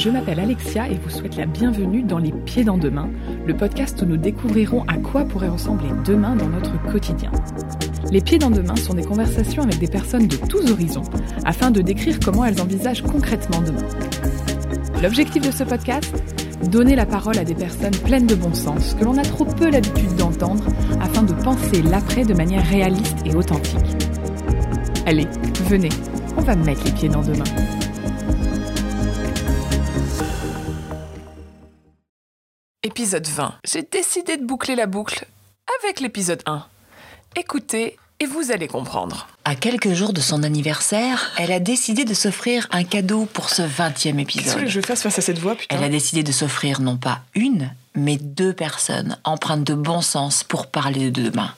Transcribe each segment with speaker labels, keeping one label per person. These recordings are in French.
Speaker 1: je m'appelle Alexia et vous souhaite la bienvenue dans Les Pieds dans Demain, le podcast où nous découvrirons à quoi pourrait ressembler demain dans notre quotidien. Les Pieds dans Demain sont des conversations avec des personnes de tous horizons afin de décrire comment elles envisagent concrètement demain. L'objectif de ce podcast? Donner la parole à des personnes pleines de bon sens que l'on a trop peu l'habitude d'entendre afin de penser l'après de manière réaliste et authentique. Allez, venez, on va mettre les pieds dans demain.
Speaker 2: Épisode 20. J'ai décidé de boucler la boucle avec l'épisode 1. Écoutez et vous allez comprendre.
Speaker 3: À quelques jours de son anniversaire, elle a décidé de s'offrir un cadeau pour ce 20e épisode.
Speaker 1: Qu'est-ce que je fasse face à cette voix, putain?
Speaker 3: Elle a décidé de s'offrir non pas une, mais deux personnes empreintes de bon sens pour parler de demain.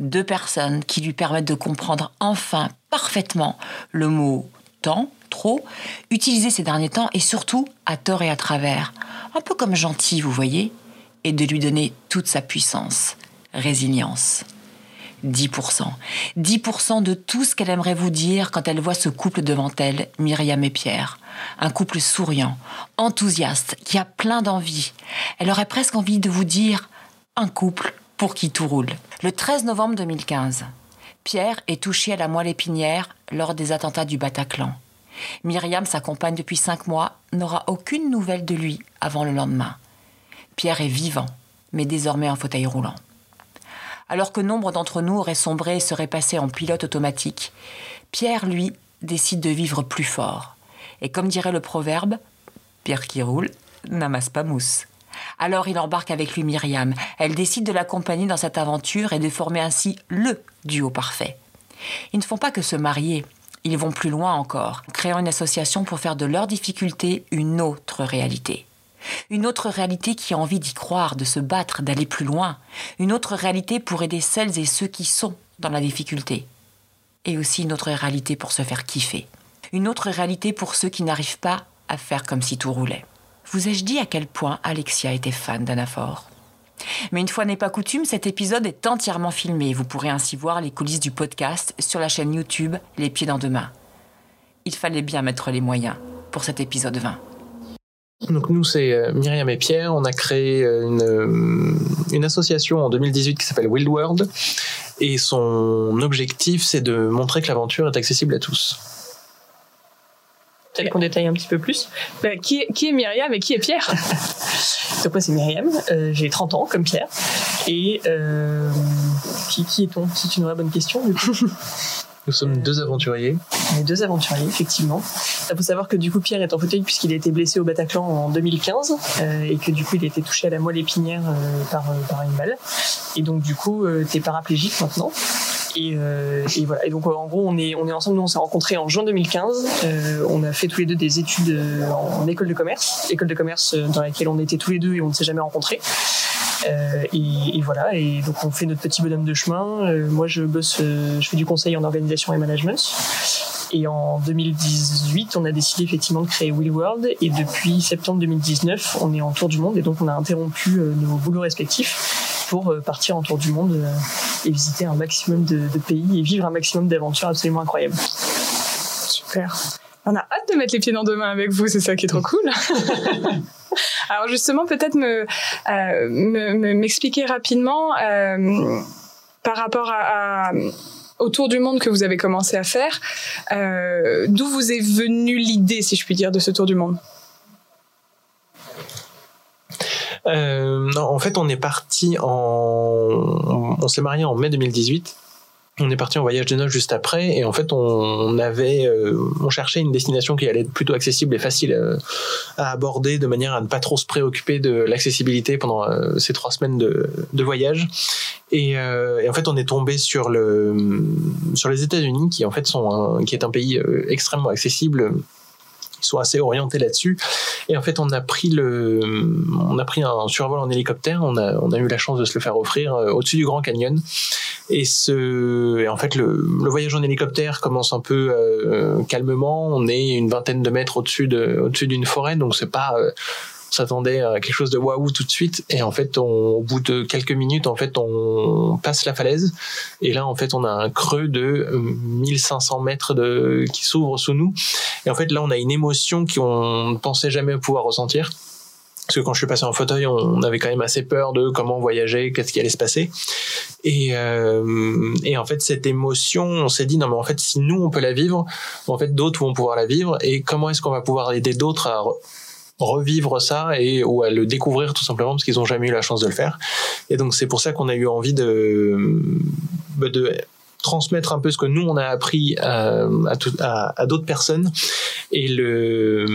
Speaker 3: Deux personnes qui lui permettent de comprendre enfin parfaitement le mot temps, trop, utilisé ces derniers temps et surtout à tort et à travers. Un peu comme gentil, vous voyez, et de lui donner toute sa puissance, résilience. 10%. 10% de tout ce qu'elle aimerait vous dire quand elle voit ce couple devant elle, Myriam et Pierre. Un couple souriant, enthousiaste, qui a plein d'envie. Elle aurait presque envie de vous dire un couple pour qui tout roule. Le 13 novembre 2015, Pierre est touché à la moelle épinière lors des attentats du Bataclan. Myriam, sa compagne depuis cinq mois, n'aura aucune nouvelle de lui avant le lendemain. Pierre est vivant, mais désormais en fauteuil roulant. Alors que nombre d'entre nous auraient sombré et seraient passés en pilote automatique, Pierre, lui, décide de vivre plus fort. Et comme dirait le proverbe, Pierre qui roule n'amasse pas mousse. Alors il embarque avec lui Myriam. Elle décide de l'accompagner dans cette aventure et de former ainsi le duo parfait. Ils ne font pas que se marier, ils vont plus loin encore, créant une association pour faire de leurs difficultés une autre réalité. Une autre réalité qui a envie d'y croire, de se battre, d'aller plus loin. Une autre réalité pour aider celles et ceux qui sont dans la difficulté. Et aussi une autre réalité pour se faire kiffer. Une autre réalité pour ceux qui n'arrivent pas à faire comme si tout roulait. Vous ai-je dit à quel point Alexia était fan d'Anaphore mais une fois n'est pas coutume, cet épisode est entièrement filmé. Vous pourrez ainsi voir les coulisses du podcast sur la chaîne YouTube Les Pieds dans Demain. Il fallait bien mettre les moyens pour cet épisode 20.
Speaker 4: Donc nous, c'est euh, Myriam et Pierre. On a créé euh, une, euh, une association en 2018 qui s'appelle Wild World. Et son objectif, c'est de montrer que l'aventure est accessible à tous.
Speaker 5: Peut-être qu'on détaille un petit peu plus. Bah, qui, est, qui est Myriam et qui est Pierre Donc moi c'est Myriam, euh, j'ai 30 ans comme Pierre. Et euh, qui, qui est-on? C'est une vraie bonne question du coup.
Speaker 4: Nous sommes deux aventuriers.
Speaker 5: On est deux aventuriers, effectivement. Il faut savoir que du coup Pierre est en fauteuil puisqu'il a été blessé au Bataclan en 2015 euh, et que du coup il a été touché à la moelle épinière euh, par, euh, par une balle. Et donc du coup t'es paraplégique maintenant. Et, euh, et, voilà. Et donc en gros, on est on est ensemble. Nous, on s'est rencontrés en juin 2015. Euh, on a fait tous les deux des études euh, en école de commerce, école de commerce euh, dans laquelle on était tous les deux et on ne s'est jamais rencontrés. Euh, et, et, voilà. Et donc on fait notre petit bonhomme de chemin. Euh, moi, je bosse, euh, je fais du conseil en organisation et management. Et en 2018, on a décidé effectivement de créer Will World. Et depuis septembre 2019, on est en tour du monde. Et donc on a interrompu nos boulots respectifs pour partir en tour du monde et visiter un maximum de, de pays et vivre un maximum d'aventures absolument incroyables.
Speaker 1: Super. On a hâte de mettre les pieds dans deux mains avec vous, c'est ça qui est trop cool. Alors justement, peut-être me, euh, me, m'expliquer rapidement euh, par rapport à, à, au tour du monde que vous avez commencé à faire, euh, d'où vous est venue l'idée, si je puis dire, de ce tour du monde?
Speaker 4: Euh, en fait, on est parti en. On s'est marié en mai 2018. On est parti en voyage de noces juste après, et en fait, on avait, euh, on cherchait une destination qui allait être plutôt accessible et facile euh, à aborder, de manière à ne pas trop se préoccuper de l'accessibilité pendant ces trois semaines de, voyage. Et, en fait, on est tombé sur le sur les États-Unis, qui en fait sont qui est un pays extrêmement accessible ils sont assez orientés là-dessus. Et en fait, on a pris le, on a pris un survol en hélicoptère. On a, on a eu la chance de se le faire offrir euh, au-dessus du Grand Canyon. Et ce, et en fait, le, le voyage en hélicoptère commence un peu euh, calmement. On est une vingtaine de mètres au-dessus de, au-dessus d'une forêt, donc c'est pas euh, s'attendait à quelque chose de waouh tout de suite et en fait on, au bout de quelques minutes en fait on passe la falaise et là en fait on a un creux de 1500 mètres de qui s'ouvre sous nous et en fait là on a une émotion qu'on ne pensait jamais pouvoir ressentir parce que quand je suis passé en fauteuil, on avait quand même assez peur de comment voyager, qu'est-ce qui allait se passer. Et, euh, et en fait, cette émotion, on s'est dit non mais en fait, si nous on peut la vivre, en fait d'autres vont pouvoir la vivre. Et comment est-ce qu'on va pouvoir aider d'autres à revivre ça et ou à le découvrir tout simplement parce qu'ils n'ont jamais eu la chance de le faire. Et donc c'est pour ça qu'on a eu envie de, de transmettre un peu ce que nous on a appris à, à, à d'autres personnes. Et le,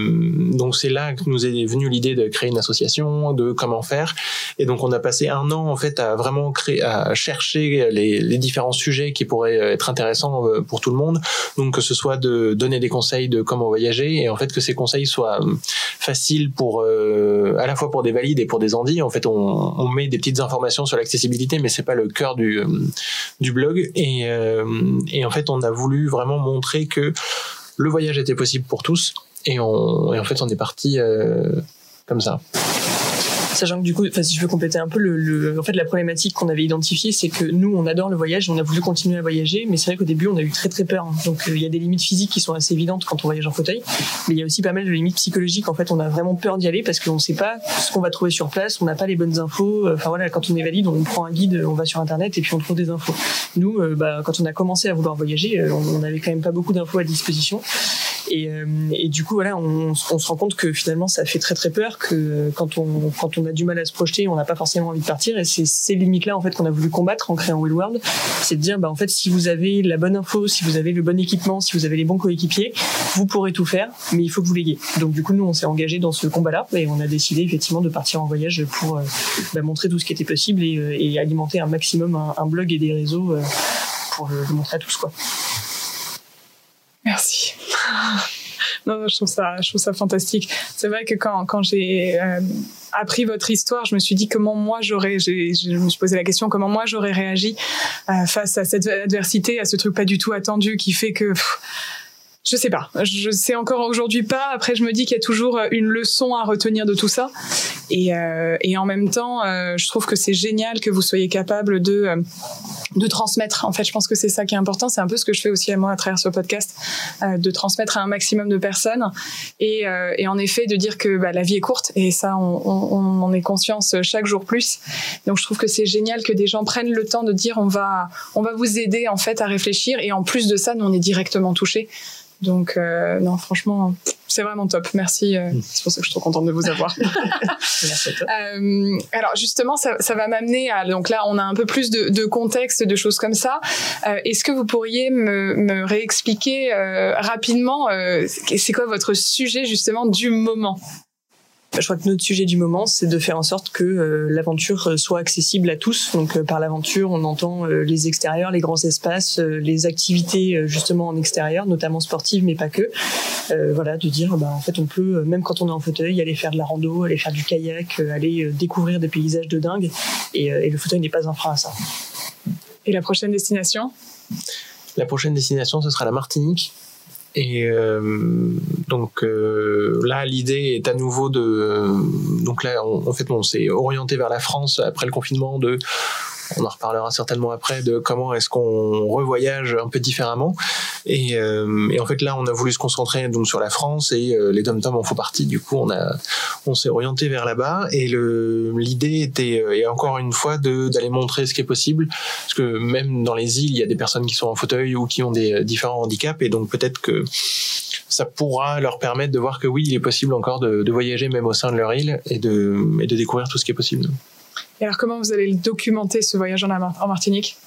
Speaker 4: donc c'est là que nous est venue l'idée de créer une association, de comment faire. Et donc on a passé un an en fait à vraiment créer, à chercher les, les différents sujets qui pourraient être intéressants euh, pour tout le monde. Donc que ce soit de donner des conseils de comment voyager et en fait que ces conseils soient euh, faciles pour euh, à la fois pour des valides et pour des andis. En fait on, met des petites informations sur l'accessibilité, mais c'est pas le cœur du du blog et euh, et en fait, on a voulu vraiment montrer que le voyage était possible pour tous. Et en fait, on est parti euh, comme ça.
Speaker 5: Sachant que du coup, enfin, si je veux compléter un peu, le, le en fait, la problématique qu'on avait identifiée, c'est que nous, on adore le voyage, on a voulu continuer à voyager, mais c'est vrai qu'au début, on a eu très très peur. hein. Donc, euh, il y a des limites physiques qui sont assez évidentes quand on voyage en fauteuil, mais il y a aussi pas mal de limites psychologiques. En fait, on a vraiment peur d'y aller parce qu'on ne sait pas ce qu'on va trouver sur place, on n'a pas les bonnes infos. Enfin voilà, quand on est valide, on prend un guide, on va sur internet et puis on trouve des infos. Nous, euh, bah, quand on a commencé à vouloir voyager, euh, on on avait quand même pas beaucoup d'infos à disposition. Et, euh, et du coup, voilà, on, on se rend compte que finalement, ça fait très très peur que quand on quand on a du mal à se projeter, on n'a pas forcément envie de partir. Et c'est ces limites-là en fait qu'on a voulu combattre en créant Will World, c'est de dire, bah en fait, si vous avez la bonne info, si vous avez le bon équipement, si vous avez les bons coéquipiers, vous pourrez tout faire, mais il faut que vous l'ayez. Donc du coup, nous, on s'est engagé dans ce combat-là et on a décidé effectivement de partir en voyage pour euh, bah, montrer tout ce qui était possible et, euh, et alimenter un maximum un, un blog et des réseaux euh, pour le, le montrer à tous quoi.
Speaker 1: Merci. Non, je trouve ça, je trouve ça fantastique. C'est vrai que quand, quand j'ai euh, appris votre histoire, je me suis dit comment moi j'aurais, je me suis posé la question comment moi j'aurais réagi euh, face à cette adversité, à ce truc pas du tout attendu qui fait que pff, je sais pas. Je sais encore aujourd'hui pas. Après, je me dis qu'il y a toujours euh, une leçon à retenir de tout ça. Et, euh, et en même temps, euh, je trouve que c'est génial que vous soyez capable de euh, de transmettre. En fait, je pense que c'est ça qui est important. C'est un peu ce que je fais aussi à moi à travers ce podcast, euh, de transmettre à un maximum de personnes et, et en effet de dire que bah, la vie est courte et ça, on, on, on en est conscience chaque jour plus. Donc, je trouve que c'est génial que des gens prennent le temps de dire on va on va vous aider en fait à réfléchir et en plus de ça, nous on est directement touchés. Donc euh, non, franchement, c'est vraiment top. Merci. euh, c'est pour ça que je suis trop contente de vous avoir.
Speaker 5: Merci à toi.
Speaker 1: Euh, alors justement, ça, ça va m'amener à donc là, on a un peu plus de, de contexte, de choses comme ça. Euh, Est-ce que vous pourriez me, me réexpliquer euh, rapidement euh, c'est quoi votre sujet justement du moment?
Speaker 5: Je crois que notre sujet du moment, c'est de faire en sorte que euh, l'aventure euh, soit accessible à tous. Donc euh, par l'aventure, on entend euh, les extérieurs, les grands espaces, euh, les activités euh, justement en extérieur, notamment sportives, mais pas que. Euh, voilà, de dire, bah, en fait, on peut, même quand on est en fauteuil, aller faire de la rando, aller faire du kayak, euh, aller découvrir des paysages de dingue. Et, euh, et le fauteuil n'est pas un frein à ça.
Speaker 1: Et la prochaine destination?
Speaker 4: La prochaine destination, ce sera la Martinique. Et euh, donc euh, là, l'idée est à nouveau de. Donc là, on- en fait, on s'est orienté vers la France après le confinement. De, on en reparlera certainement après de comment est-ce qu'on revoyage un peu différemment. Et, euh, et en fait, là, on a voulu se concentrer donc sur la France et euh, les dom-toms en font partie. Du coup, on a, on s'est orienté vers là-bas. Et le, l'idée était, euh, et encore une fois, de d'aller montrer ce qui est possible, parce que même dans les îles, il y a des personnes qui sont en fauteuil ou qui ont des euh, différents handicaps, et donc peut-être que ça pourra leur permettre de voir que oui, il est possible encore de, de voyager même au sein de leur île et de, et de découvrir tout ce qui est possible.
Speaker 1: Alors comment vous allez le documenter ce voyage en, Mar- en Martinique?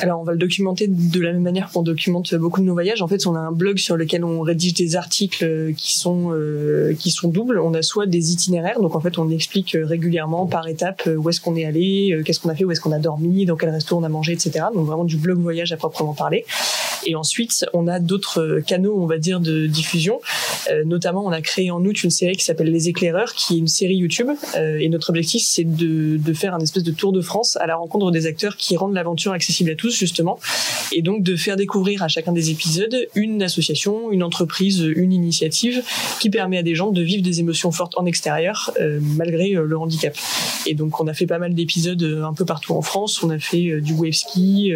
Speaker 5: Alors, on va le documenter de la même manière qu'on documente beaucoup de nos voyages. En fait, on a un blog sur lequel on rédige des articles euh, qui sont euh, qui sont doubles. On a soit des itinéraires, donc en fait, on explique euh, régulièrement par étape où est-ce qu'on est allé, qu'est-ce qu'on a fait, où est-ce qu'on a dormi, dans quel resto on a mangé, etc. Donc vraiment du blog voyage à proprement parler. Et ensuite, on a d'autres canaux, on va dire, de diffusion. notamment, on a créé en août une série qui s'appelle Les Éclaireurs, qui est une série YouTube. et notre objectif, c'est de, de faire un espèce de tour de France à la rencontre des acteurs qui rendent l'aventure accessible à tous, justement. Et donc, de faire découvrir à chacun des épisodes une association, une entreprise, une initiative qui permet à des gens de vivre des émotions fortes en extérieur, malgré le handicap. Et donc, on a fait pas mal d'épisodes un peu partout en France. On a fait du wave ski,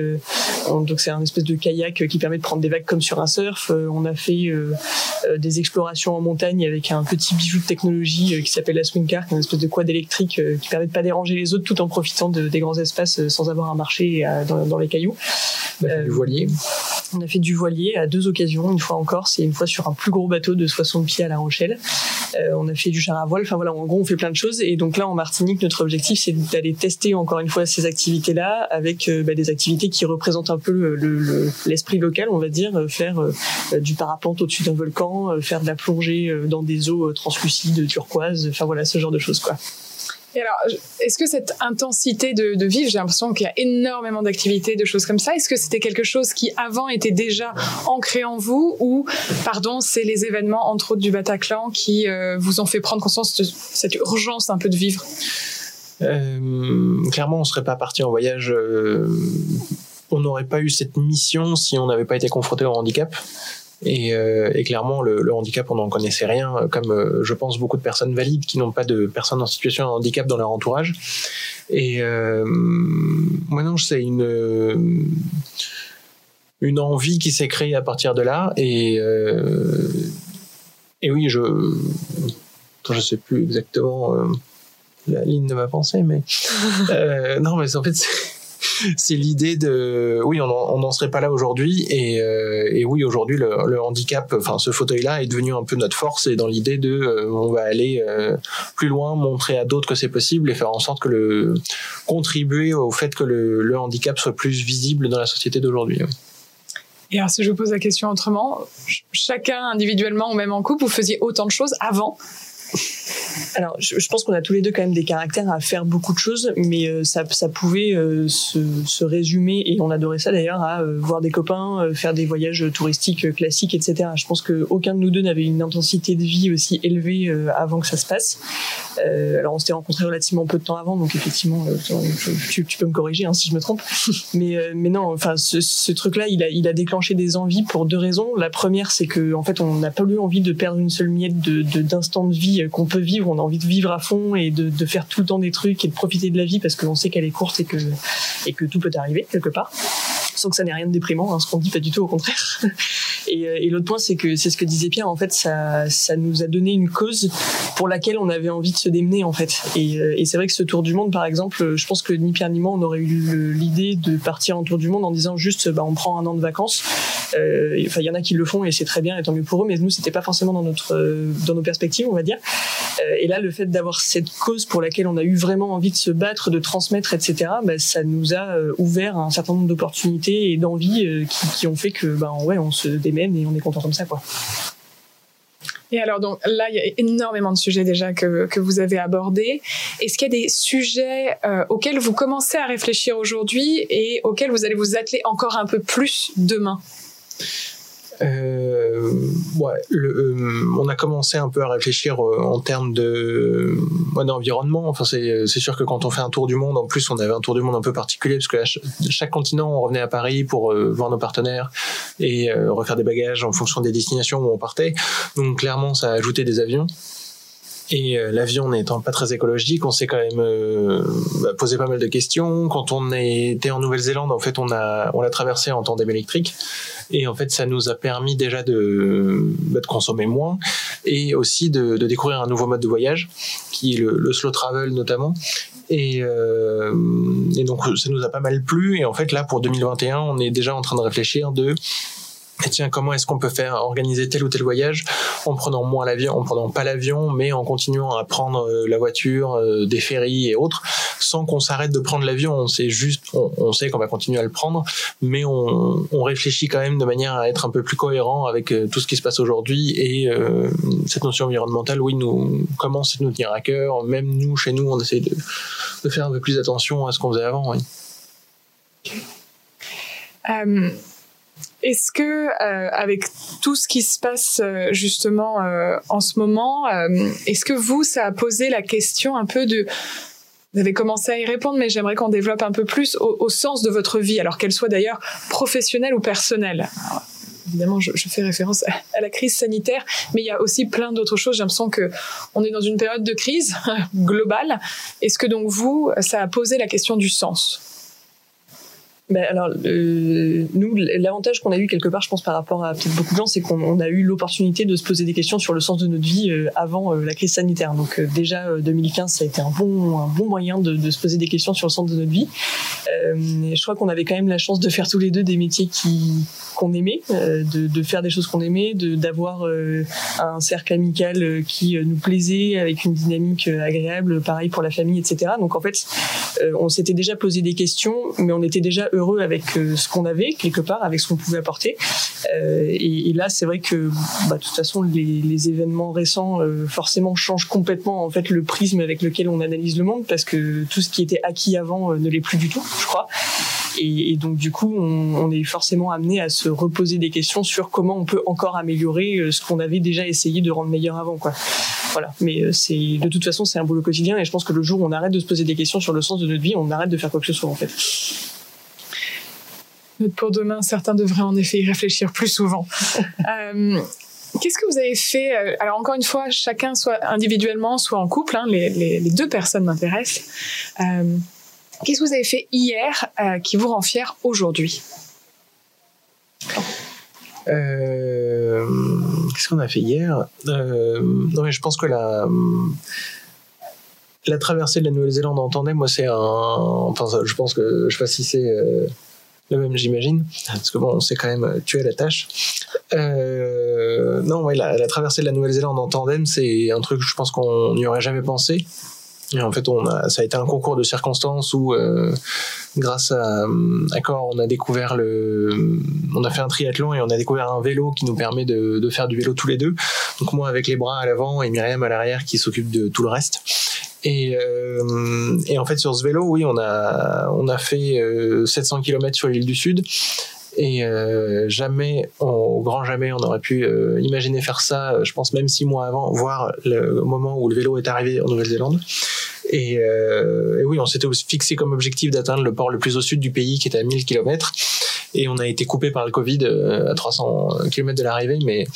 Speaker 5: donc c'est un espèce de kayak qui permet de prendre des vagues comme sur un surf. on a fait des explorations en montagne avec un petit bijou de technologie qui s'appelle la Swing Car, un espèce de quad électrique qui permet de pas déranger les autres tout en profitant de, des grands espaces sans avoir à marcher dans, dans les cailloux.
Speaker 4: du voilier.
Speaker 5: On a fait du voilier à deux occasions, une fois en Corse et une fois sur un plus gros bateau de 60 pieds à La Rochelle. on a fait du char à voile. Enfin voilà, en gros, on fait plein de choses. Et donc là, en Martinique, notre objectif, c'est d'aller tester encore une fois ces activités-là avec bah, des activités qui représentent un peu l'esprit le, local, on va dire, faire du parapente au-dessus d'un volcan, faire de la plongée dans des eaux translucides, turquoises. Enfin voilà, ce genre de choses, quoi.
Speaker 1: Et alors, est-ce que cette intensité de, de vivre, j'ai l'impression qu'il y a énormément d'activités, de choses comme ça, est-ce que c'était quelque chose qui avant était déjà ancré en vous ou, pardon, c'est les événements, entre autres du Bataclan, qui euh, vous ont fait prendre conscience de cette urgence un peu de vivre?
Speaker 4: Euh, Clairement, on serait pas parti en voyage. Euh, on n'aurait pas eu cette mission si on n'avait pas été confronté au handicap. Et, euh, et, clairement, le, le handicap, on n'en connaissait rien, comme euh, je pense beaucoup de personnes valides qui n'ont pas de personnes en situation de handicap dans leur entourage. Et euh, maintenant, c'est une une envie qui s'est créée à partir de là. Et euh, et oui, je je sais plus exactement la ligne de ma pensée, mais non, mais en fait c'est l'idée de, oui, on n'en serait pas là aujourd'hui, et, euh, oui, aujourd'hui le, handicap, enfin ce fauteuil-là est devenu un peu notre force, et dans l'idée de, euh, on va aller euh, plus loin, montrer à d'autres que c'est possible, et faire en sorte que le contribuer au fait que le, le handicap soit plus visible dans la société d'aujourd'hui. Oui.
Speaker 1: Et alors, si je vous pose la question autrement, chacun individuellement ou même en couple, vous faisiez autant de choses avant
Speaker 5: alors, je, je pense qu'on a tous les deux quand même des caractères à faire beaucoup de choses, mais euh, ça, ça pouvait euh, se, se, résumer, et on adorait ça d'ailleurs, à euh, voir des copains, faire des voyages touristiques classiques, etc. Je pense qu'aucun de nous deux n'avait une intensité de vie aussi élevée avant que ça se passe. alors, on s'était rencontrés relativement peu de temps avant, donc effectivement, tu, tu, peux me corriger hein, si je me trompe. mais, mais non, enfin, ce, ce truc-là, il a, il a déclenché des envies pour deux raisons. La première, c'est que en fait, on n'a pas eu envie de perdre une seule miette de d'instant de, de vie qu'on peut vivre. On a envie de vivre à fond et de, faire tout le temps des trucs et de profiter de la vie parce qu'on sait qu'elle est courte et que tout peut arriver quelque part sans que ça n'ait rien de déprimant, hein, ce qu'on dit pas du tout, au contraire. Et, euh, et l'autre point, c'est que c'est ce que disait Pierre. En fait, ça, ça nous a donné une cause pour laquelle on avait envie de se démener, en fait. Et, euh, c'est vrai que ce tour du monde, par exemple, je pense que ni Pierre ni moi, on aurait eu l'idée de partir en tour du monde en disant juste, bah, on prend un an de vacances. Euh, enfin, il y en a qui le font et c'est très bien, et tant mieux pour eux. Mais nous, c'était pas forcément dans notre, dans nos perspectives, on va dire. Et là, le fait d'avoir cette cause pour laquelle on a eu vraiment envie de se battre, de transmettre, etc., bah, ça nous a ouvert un certain nombre d'opportunités et d'envie qui, qui, ont fait que, bah, ouais, on se démène et on est content comme ça, quoi.
Speaker 1: Et alors, donc là, il y a énormément de sujets déjà que, que vous avez abordés. Est-ce qu'il y a des sujets euh, auxquels vous commencez à réfléchir aujourd'hui et auxquels vous allez vous atteler encore un peu plus demain?
Speaker 4: Euh, ouais, le, euh, on a commencé un peu à réfléchir euh, en termes de ouais, d'environnement. Enfin, c'est sûr que quand on fait un tour du monde, en plus, on avait un tour du monde un peu particulier parce que chaque continent, on revenait à Paris pour euh, voir nos partenaires et euh, refaire des bagages en fonction des destinations où on partait. Donc, clairement, ça a ajouté des avions. Et euh, l'avion n'étant pas très écologique, on s'est quand même euh, bah, posé pas mal de questions. Quand on était en Nouvelle-Zélande, en fait, on a on l'a traversé en tandem électrique, et en fait, ça nous a permis déjà de, bah, de consommer moins et aussi de, de, découvrir un nouveau mode de voyage, qui est le, le slow travel notamment. Et, euh, et donc, ça nous a pas mal plu. Et en fait, là, pour 2021, on est déjà en train de réfléchir de et tiens, comment est-ce qu'on peut faire organiser tel ou tel voyage en prenant moins l'avion, en prenant pas l'avion, mais en continuant à prendre euh, la voiture, euh, des ferries et autres, sans qu'on s'arrête de prendre l'avion. On sait juste, on, sait qu'on va continuer à le prendre, mais on, réfléchit quand même de manière à être un peu plus cohérent avec euh, tout ce qui se passe aujourd'hui. Et cette notion environnementale, oui, nous commence à nous tenir à cœur. Même nous, chez nous, on essaie de, faire un peu plus attention à ce qu'on faisait avant. Oui.
Speaker 1: Est-ce que euh, avec tout ce qui se passe euh, justement euh, en ce moment, est-ce que vous ça a posé la question un peu de vous avez commencé à y répondre, mais j'aimerais qu'on développe un peu plus au, sens de votre vie, alors qu'elle soit d'ailleurs professionnelle ou personnelle? évidemment, je, fais référence à, la crise sanitaire, mais il y a aussi plein d'autres choses. J'ai l'impression que on est dans une période de crise globale. Est-ce que donc vous, ça a posé la question du sens?
Speaker 5: Ben alors, euh, nous, l'avantage qu'on a eu quelque part, je pense, par rapport à peut-être beaucoup de gens, c'est qu'on a eu l'opportunité de se poser des questions sur le sens de notre vie euh, avant euh, la crise sanitaire. Donc euh, déjà, 2015, ça a été un bon, un bon moyen de, de, se poser des questions sur le sens de notre vie. je crois qu'on avait quand même la chance de faire tous les deux des métiers qui qu'on aimait, de, de, faire des choses qu'on aimait, d'avoir un cercle amical qui nous plaisait, avec une dynamique agréable, pareil pour la famille, etc. Donc en fait, on s'était déjà posé des questions, mais on était déjà heureux avec euh, ce qu'on avait quelque part, avec ce qu'on pouvait apporter. Euh, et, là, c'est vrai que, bah, de toute façon, les, événements récents euh, forcément changent complètement en fait le prisme avec lequel on analyse le monde, parce que tout ce qui était acquis avant ne l'est plus du tout, je crois. Et, donc du coup, on, est forcément amené à se reposer des questions sur comment on peut encore améliorer ce qu'on avait déjà essayé de rendre meilleur avant, quoi. Voilà. Mais c'est de toute façon, c'est un boulot quotidien, et je pense que le jour où on arrête de se poser des questions sur le sens de notre vie, on arrête de faire quoi que ce soit, en fait
Speaker 1: pour demain, certains devraient en effet y réfléchir plus souvent. Euh, qu'est-ce que vous avez fait euh, Alors encore une fois, chacun soit individuellement, soit en couple. Hein, les, deux personnes m'intéressent. Euh, qu'est-ce que vous avez fait hier qui vous rend fier aujourd'hui
Speaker 4: Qu'est-ce qu'on a fait hier Non, mais je pense que la traversée de la Nouvelle-Zélande en tandem, moi, c'est un. Enfin, je pense que je sais pas si c'est le même j'imagine, parce que bon, on s'est quand même euh, tué à la tâche. Euh, non, ouais, la, la, traversée de la Nouvelle-Zélande en tandem, c'est un truc, je pense qu'on n'y aurait jamais pensé. Et en fait, on a, ça a été un concours de circonstances où, euh, grâce à, à Cor, on a découvert le, on a fait un triathlon et on a découvert un vélo qui nous permet de, de faire du vélo tous les deux. Donc moi avec les bras à l'avant et Myriam à l'arrière qui s'occupe de tout le reste. Et, euh, et, en fait, sur ce vélo, oui, on a, on a fait 700 euh, km sur l'île du Sud. Et euh, jamais, au grand jamais, on aurait pu euh, imaginer faire ça, je pense même six mois avant, voire le moment où le vélo est arrivé en Nouvelle-Zélande. Et, euh, oui, on s'était fixé comme objectif d'atteindre le port le plus au sud du pays, qui était à 1000 km. Et on a été coupé par le Covid euh, à 300 km de l'arrivée, mais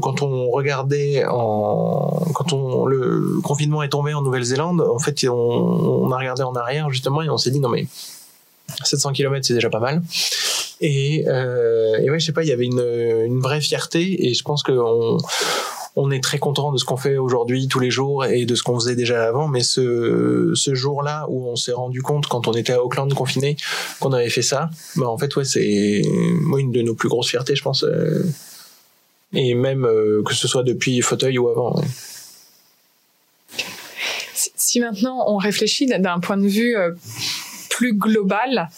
Speaker 4: quand on regardait quand le confinement est tombé en Nouvelle-Zélande, en fait, on, on, a regardé en arrière justement et on s'est dit non mais 700 km c'est déjà pas mal. Et, euh, et ouais, je sais pas, il y avait une, vraie fierté et je pense que on, est très content de ce qu'on fait aujourd'hui tous les jours et de ce qu'on faisait déjà avant. Mais ce, jour-là où on s'est rendu compte quand on était à Auckland confiné qu'on avait fait ça, bah en fait ouais c'est une de nos plus grosses fiertés je pense. Euh, et même euh, que ce soit depuis fauteuil ou avant.
Speaker 1: Si maintenant on réfléchit d'un point de vue euh, plus global,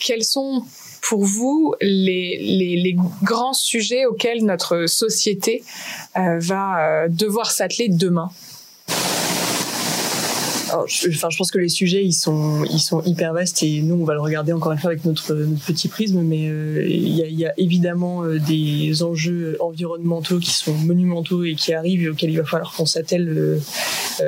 Speaker 1: quels sont pour vous les, grands sujets auxquels notre société euh, va euh, devoir s'atteler demain?
Speaker 5: Je, enfin, je pense que les sujets ils sont ils sont hyper vastes et nous on va le regarder encore une fois avec notre, petit prisme, mais euh, il y, a, évidemment euh, des enjeux environnementaux qui sont monumentaux et qui arrivent et auxquels il va falloir qu'on s'attelle. Euh,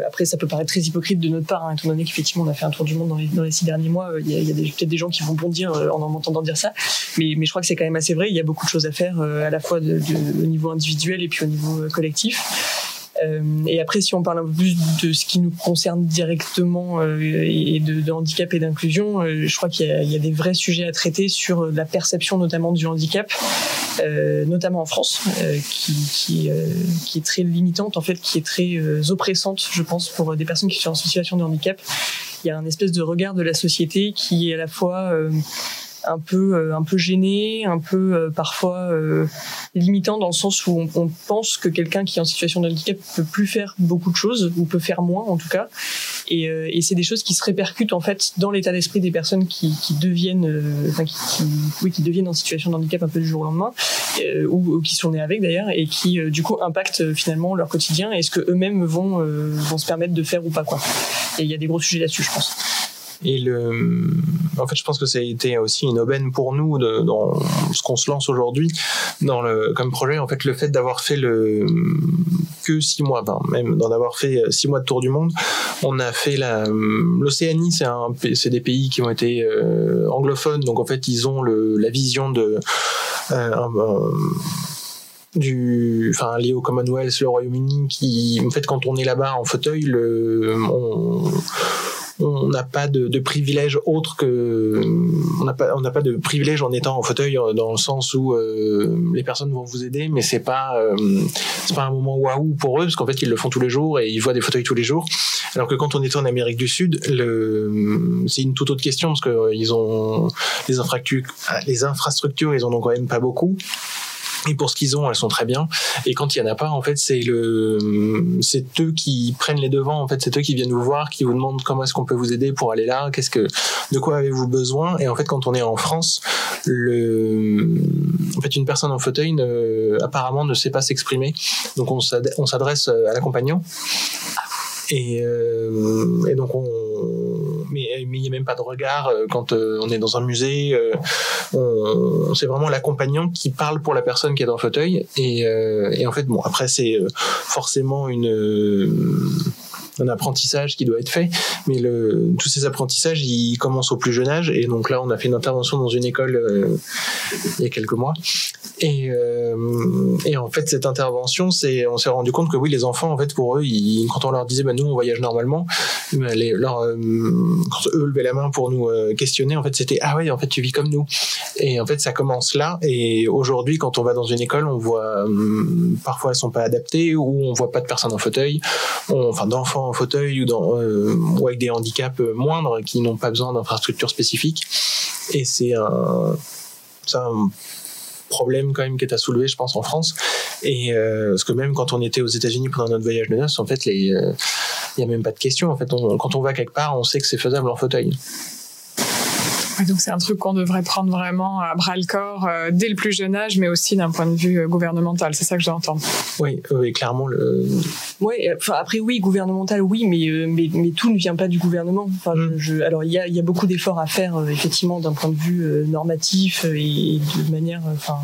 Speaker 5: après, ça peut paraître très hypocrite de notre part, hein, étant donné qu'effectivement on a fait un tour du monde dans les, six derniers mois. Il y a, peut-être des gens qui vont bondir en en m'entendant dire ça, mais, je crois que c'est quand même assez vrai. Il y a beaucoup de choses à faire à la fois au niveau individuel et puis au niveau collectif. Euh, et après, si on parle un peu plus de ce qui nous concerne directement euh, et de, handicap et d'inclusion, euh, je crois qu'il y, a des vrais sujets à traiter sur la perception notamment du handicap, notamment en France, qui, qui, qui, est très limitante, en fait, qui est très oppressante, je pense, pour des personnes qui sont en situation de handicap. Il y a un espèce de regard de la société qui est à la fois un peu euh, un peu gêné, un peu euh, parfois euh, limitant dans le sens où on, pense que quelqu'un qui est en situation de handicap peut plus faire beaucoup de choses ou peut faire moins en tout cas. Et, et c'est des choses qui se répercutent en fait dans l'état d'esprit des personnes qui, qui deviennent, enfin qui, oui, qui deviennent en situation de handicap un peu du jour au lendemain ou, qui sont nés avec d'ailleurs et qui du coup impactent finalement leur quotidien et ce que eux-mêmes vont vont se permettre de faire ou pas quoi. Et il y a des gros sujets là-dessus, je pense.
Speaker 4: Et en fait, je pense que ça a été aussi une aubaine pour nous dans ce qu'on se lance aujourd'hui comme projet. En fait, le fait d'avoir fait le que six mois, ben, même d'en avoir fait six mois de tour du monde, on a fait l'Océanie. C'est des pays qui ont été euh, anglophones, donc en fait, ils ont la vision de euh, du, enfin, lié au Commonwealth, le Royaume-Uni, qui, en fait, quand on est là-bas en fauteuil, on, on n'a pas de, de privilège autre que on n'a pas on n'a pas de privilège en étant en fauteuil dans le sens où euh, les personnes vont vous aider mais c'est pas euh, c'est pas un moment waouh pour eux parce qu'en fait ils le font tous les jours et ils voient des fauteuils tous les jours. Alors que quand on était en Amérique du Sud c'est une toute autre question parce que euh, ils ont les infrastructures les infrastructures ils en ont quand même pas beaucoup et pour ce qu'ils ont, elles sont très bien. Et quand il y en a pas, en fait, c'est le, c'est eux qui prennent les devants. En fait, c'est eux qui viennent vous voir, qui vous demandent comment est-ce qu'on peut vous aider pour aller là. Qu'est-ce que, de quoi avez-vous besoin Et en fait, quand on est en France, le, en fait, une personne en fauteuil ne, apparemment ne sait pas s'exprimer. Donc on s'adresse à l'accompagnant. Et, euh, et donc on, mais il n'y a même pas de regard euh, quand euh, on est dans un musée. Euh, c'est vraiment l'accompagnant qui parle pour la personne qui est dans le fauteuil. Et, et en fait, bon, après, c'est forcément une un apprentissage qui doit être fait, mais tous ces apprentissages, ils commencent au plus jeune âge, et donc là, on a fait une intervention dans une école euh, il y a quelques mois, et, euh, et en fait, cette intervention, c'est, on s'est rendu compte que oui, les enfants, en fait, pour eux, quand on leur disait, bah, nous, on voyage normalement, leur, euh, quand eux levaient la main pour nous questionner, en fait, c'était, ah oui, en fait, tu vis comme nous, et en fait, ça commence là, et aujourd'hui, quand on va dans une école, on voit, hum, parfois, elles sont pas adaptées, ou on voit pas de personnes en fauteuil, enfin, d'enfants en fauteuil euh, ou avec des handicaps moindres qui n'ont pas besoin d'infrastructures spécifiques. Et c'est un, problème quand même qui est à soulever, je pense, en France. Et euh, parce que même quand on était aux États-Unis pendant notre voyage de noces, en fait, il euh, n'y a même pas de question. En fait, quand on va quelque part, on sait que c'est faisable en fauteuil
Speaker 1: donc c'est un truc qu'on devrait prendre vraiment à bras le corps euh, dès le plus jeune âge, mais aussi d'un point de vue euh, gouvernemental. C'est ça que j'entends.
Speaker 4: Oui, oui, clairement. Le...
Speaker 5: Oui, enfin après oui, gouvernemental, oui, mais, euh, mais, mais tout ne vient pas du gouvernement. Enfin, mm. je, alors il y a, y a beaucoup d'efforts à faire effectivement d'un point de vue normatif et, de manière enfin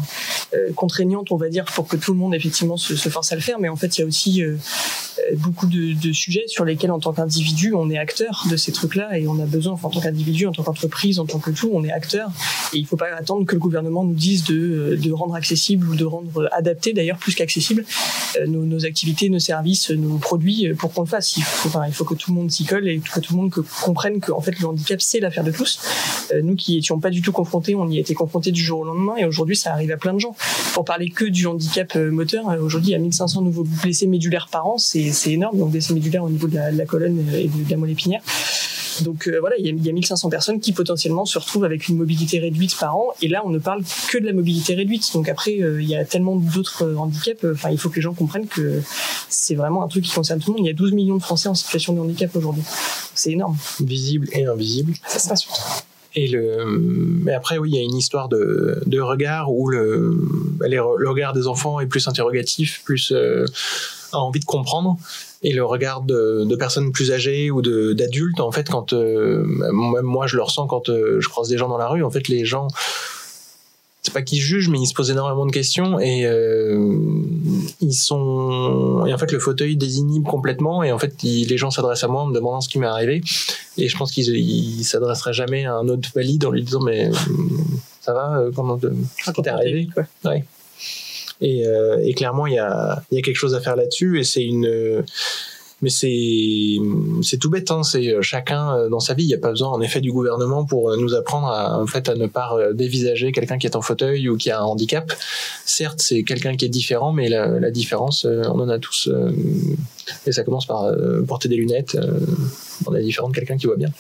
Speaker 5: contraignante, on va dire, pour que tout le monde effectivement se, se force à le faire. Mais en fait, il y a aussi beaucoup de, de, sujets sur lesquels en tant qu'individu on est acteur de ces trucs-là et on a besoin en tant qu'individu, en tant qu'entreprise, en tant que on est acteur et il faut pas attendre que le gouvernement nous dise de, de rendre accessible ou de rendre adapté d'ailleurs plus qu'accessible euh, nos, activités, nos services, nos produits pour qu'on le fasse. Il faut, que tout le monde s'y colle et que tout le monde comprenne que fait le handicap c'est l'affaire de tous. Euh, nous qui étions pas du tout confrontés, on y a été confrontés du jour au lendemain et aujourd'hui ça arrive à plein de gens. Pour parler que du handicap euh, moteur, aujourd'hui il y a 1500 nouveaux blessés médulaires par an, c'est énorme, donc des médulaires au niveau de la, colonne et de, la moelle épinière. Donc euh, voilà, il y, y, a, 1500 personnes qui potentiellement se retrouvent avec une mobilité réduite par an. Et là, on ne parle que de la mobilité réduite. Donc après, euh, il y a tellement d'autres euh, handicaps. Enfin, il faut que les gens comprennent que c'est vraiment un truc qui concerne tout le monde. Il y a 12 millions de Français en situation de handicap aujourd'hui. C'est énorme.
Speaker 4: Visible et invisible.
Speaker 5: Ça se passe surtout.
Speaker 4: Et le, mais après, oui, il y a une histoire de, de regard où le, le regard des enfants est plus interrogatif, plus a envie de comprendre et le regard de, de personnes plus âgées ou d'adultes en fait quand euh, même moi je le ressens quand euh, je croise des gens dans la rue en fait les gens c'est pas qu'ils jugent mais ils se posent énormément de questions et euh, ils sont et en fait le fauteuil désinhibe complètement et en fait les gens s'adressent à moi en me demandant ce qui m'est arrivé et je pense qu'ils s'adresseraient jamais à un autre valide en lui disant mais ça va comment t'es arrivé? Ouais. Et, euh, et clairement, il y a, y a quelque chose à faire là-dessus. Et c'est une mais c'est c'est tout bête hein. c'est euh, chacun euh, dans sa vie. Il n'y a pas besoin en effet du gouvernement pour nous apprendre à, en fait à ne pas dévisager quelqu'un qui est en fauteuil ou qui a un handicap. Certes c'est quelqu'un qui est différent mais la, la, différence on en a tous et ça commence par porter des lunettes on est différent de quelqu'un qui voit bien.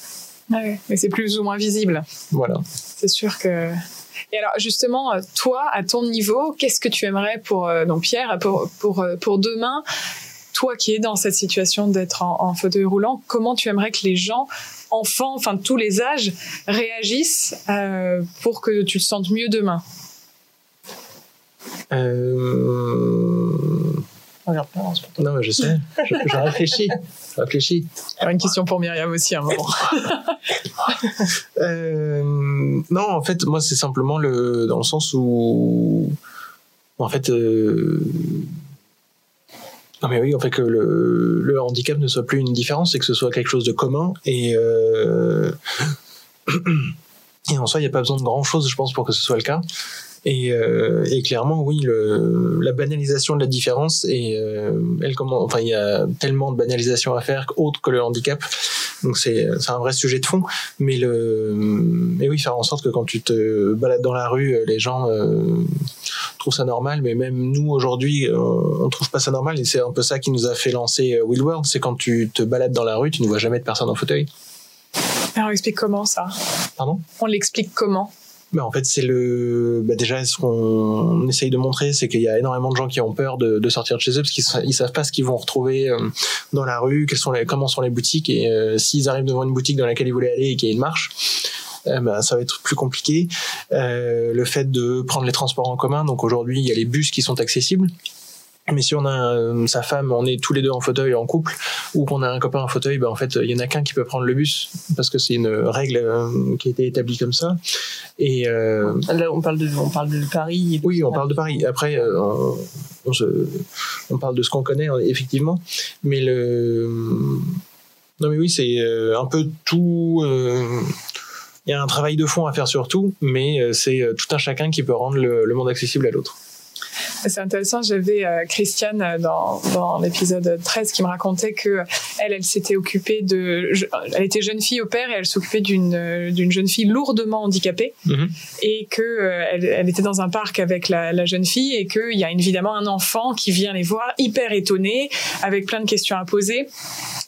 Speaker 1: Ouais, mais c'est plus ou moins visible.
Speaker 4: Voilà.
Speaker 1: C'est sûr que et alors justement, euh, toi, à ton niveau, qu'est-ce que tu aimerais pour euh, donc Pierre pour pour euh, pour demain Toi qui es dans cette situation d'être en, fauteuil roulant, comment tu aimerais que les gens, enfants, enfin tous les âges, réagissent euh, pour que tu te sentes mieux demain?
Speaker 4: Euh... Non, mais je sais. Je, je réfléchis. Je réfléchis.
Speaker 1: Alors, une question pour Myriam aussi à un moment.
Speaker 4: Euh, non, en fait, moi, c'est simplement le dans le sens où, en fait, euh, non mais oui, en fait que le, le handicap ne soit plus une différence, et que ce soit quelque chose de commun et euh, et en soi, il n'y a pas besoin de grand chose, je pense, pour que ce soit le cas. Et, euh, et clairement, oui, le, la banalisation de la différence et euh, elle comment, enfin, il y a tellement de banalisation à faire autre que le handicap. Donc c'est un vrai sujet de fond. Mais le, mais oui, faire en sorte que quand tu te balades dans la rue, les gens euh, trouvent ça normal. Mais même nous aujourd'hui, on, on trouve pas ça normal. Et c'est un peu ça qui nous a fait lancer Will World. C'est quand tu te balades dans la rue, tu ne vois jamais de personne en fauteuil.
Speaker 1: Alors, on explique comment ça?
Speaker 4: Pardon?
Speaker 1: On l'explique comment?
Speaker 4: Bah, en fait, c'est le. Bah, déjà, ce qu'on essaye de montrer, c'est qu'il y a énormément de gens qui ont peur de, de sortir de chez eux parce qu'ils sa- ils savent pas ce qu'ils vont retrouver euh, dans la rue, quelles sont les, comment sont les boutiques et euh, s'ils arrivent devant une boutique dans laquelle ils voulaient aller et qu'il y a une marche. euh, bah, ça va être plus compliqué. Euh, le fait de prendre les transports en commun, donc aujourd'hui il y a les bus qui sont accessibles. Mais si on a euh, sa femme, on est tous les deux en fauteuil en couple, ou qu'on a un copain en fauteuil, bah en fait il y en a qu'un qui peut prendre le bus parce que c'est une règle euh, qui a été établie comme ça. Et euh,
Speaker 5: Là, on parle de, on parle de Paris. et de-
Speaker 4: oui, on parle de Paris. Après, on, on se- on parle de ce qu'on connaît, hein, effectivement. Mais le. Non, mais oui, c'est un peu tout. Il y a un travail de fond à faire sur tout, mais c'est tout un chacun qui peut rendre le, le monde accessible à l'autre.
Speaker 1: C'est intéressant, j'avais euh, Christiane euh, dans, dans l'épisode 13 qui me racontait que elle, elle s'était occupée de... Elle était jeune fille au père et elle s'occupait d'une, euh, d'une jeune fille lourdement handicapée
Speaker 4: mhm.
Speaker 1: et que elle, elle, était dans un parc avec la, jeune fille et qu'il y a évidemment un enfant qui vient les voir hyper étonné avec plein de questions à poser.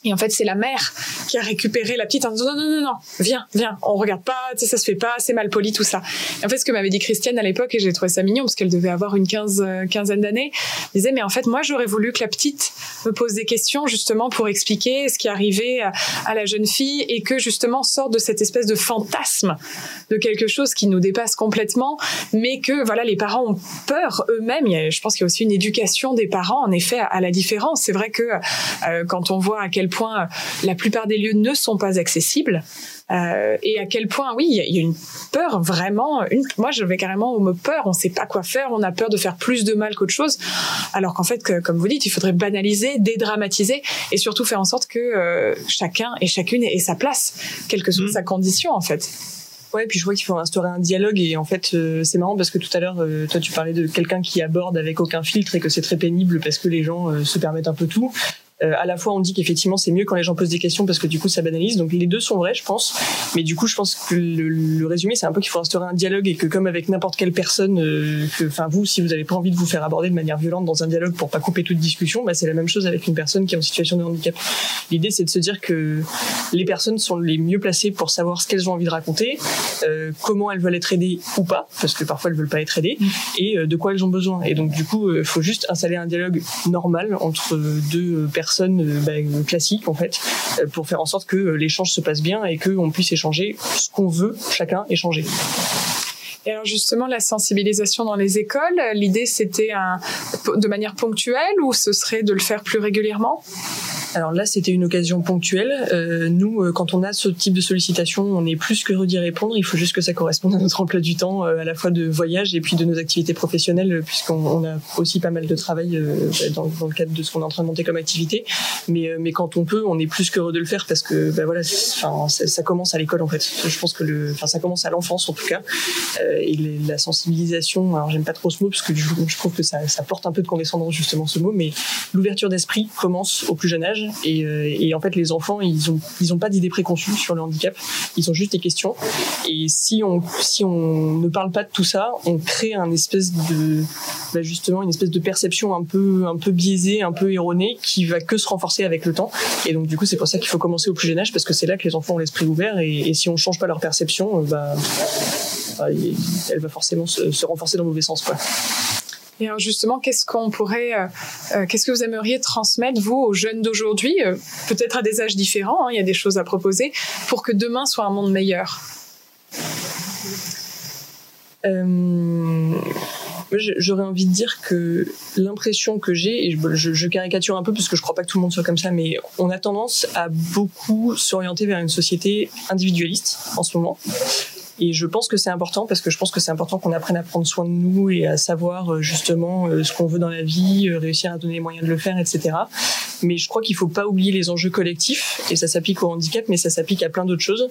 Speaker 1: Et en fait, c'est la mère qui a récupéré la petite en disant non, non, non, non, viens, viens, on regarde pas, ça se fait pas, c'est mal poli, tout ça. Et en fait, ce que m'avait dit Christiane à l'époque, et j'ai trouvé ça mignon parce qu'elle devait avoir une quinzaine euh, quinzaine d'années, disait, mais en fait, moi, j'aurais voulu que la petite me pose des questions justement pour expliquer ce qui arrivait à, à la jeune fille et que justement sorte de cette espèce de fantasme de quelque chose qui nous dépasse complètement, mais que voilà, les parents ont peur eux-mêmes. Je pense qu'il y a aussi une éducation des parents, en effet, à, la différence. C'est vrai que euh, quand on voit à quel point la plupart des lieux ne sont pas accessibles, euh, et à quel point, oui, il y, a- une peur vraiment. Une, moi, je vais carrément au mot peur. On ne sait pas quoi faire. On a peur de faire plus de mal qu'autre chose. Alors qu'en fait, que, comme vous dites, il faudrait banaliser, dédramatiser et surtout faire en sorte que euh, chacun et chacune ait, sa place, quelle que soit
Speaker 4: Mhm.
Speaker 1: sa condition, en fait.
Speaker 5: Ouais, puis je crois qu'il faut instaurer un dialogue et en fait euh, c'est marrant parce que tout à l'heure euh, toi tu parlais de quelqu'un qui aborde avec aucun filtre et que c'est très pénible parce que les gens euh, se permettent un peu tout. Euh, à la fois on dit qu'effectivement c'est mieux quand les gens posent des questions parce que du coup ça banalise. Donc les deux sont vrais je pense. Mais du coup je pense que le, résumé c'est un peu qu'il faut instaurer un dialogue et que comme avec n'importe quelle personne euh, enfin vous si vous avez pas envie de vous faire aborder de manière violente dans un dialogue pour pas couper toute discussion bah c'est la même chose avec une personne qui est en situation de handicap. L'idée c'est de se dire que les personnes sont les mieux placées pour savoir ce qu'elles ont envie de raconter euh, comment elles veulent être aidées ou pas, parce que parfois elles veulent pas être aidées, et de quoi elles ont besoin. Et donc du coup, il faut juste installer un dialogue normal entre deux euh, personnes euh, bah, classiques en fait, euh, pour faire en sorte que euh, l'échange se passe bien et qu'on puisse échanger ce qu'on veut chacun échanger.
Speaker 1: Et alors justement, la sensibilisation dans les écoles, l'idée c'était de manière ponctuelle ou ce serait de le faire plus régulièrement?
Speaker 5: Alors là, c'était une occasion ponctuelle. Euh, nous, euh, quand on a ce type de sollicitation, on est plus que d'y répondre. Il faut juste que ça corresponde à notre emploi du temps, euh, à la fois de voyage et puis de nos activités professionnelles, puisqu'on on a aussi pas mal de travail euh, dans, le cadre de ce qu'on est en train de monter comme activité. Mais, quand on peut, on est plus qu'heureux de le faire parce que bah voilà, ça, commence à l'école en fait. Je pense que le, ça commence à l'enfance en tout cas. Et la sensibilisation, alors j'aime pas trop ce mot parce que je trouve que ça, ça porte un peu de condescendance justement ce mot, mais l'ouverture d'esprit commence au plus jeune âge et, euh, et en fait les enfants ils ont ils ont pas d'idées préconçues sur le handicap. Ils ont juste des questions. Et si on ne parle pas de tout ça on crée un espèce de bah, justement une espèce de perception un peu biaisée un peu erronée qui va que se renforcer avec le temps. Et donc du coup c'est pour ça qu'il faut commencer au plus jeune âge parce que c'est là que les enfants ont l'esprit ouvert. Et, si on change pas leur perception euh, bah, bah, elle va forcément se, se renforcer dans le mauvais sens quoi.
Speaker 1: Et alors justement, qu'est-ce qu'on pourrait, euh, euh, qu'est-ce que vous aimeriez transmettre vous aux jeunes d'aujourd'hui, euh, peut-être à des âges différents, hein, il y a des choses à proposer, pour que demain soit un monde meilleur?
Speaker 5: Euh, J'aurais envie de dire que l'impression que j'ai, et je, je, caricature un peu parce que je crois pas que tout le monde soit comme ça, mais on a tendance à beaucoup s'orienter vers une société individualiste en ce moment. Et je pense que c'est important parce que je pense que c'est important qu'on apprenne à prendre soin de nous et à savoir euh, justement euh, ce qu'on veut dans la vie, euh, réussir à donner les moyens de le faire, etc. Mais je crois qu'il faut pas oublier les enjeux collectifs et ça s'applique au handicap, mais ça s'applique à plein d'autres choses.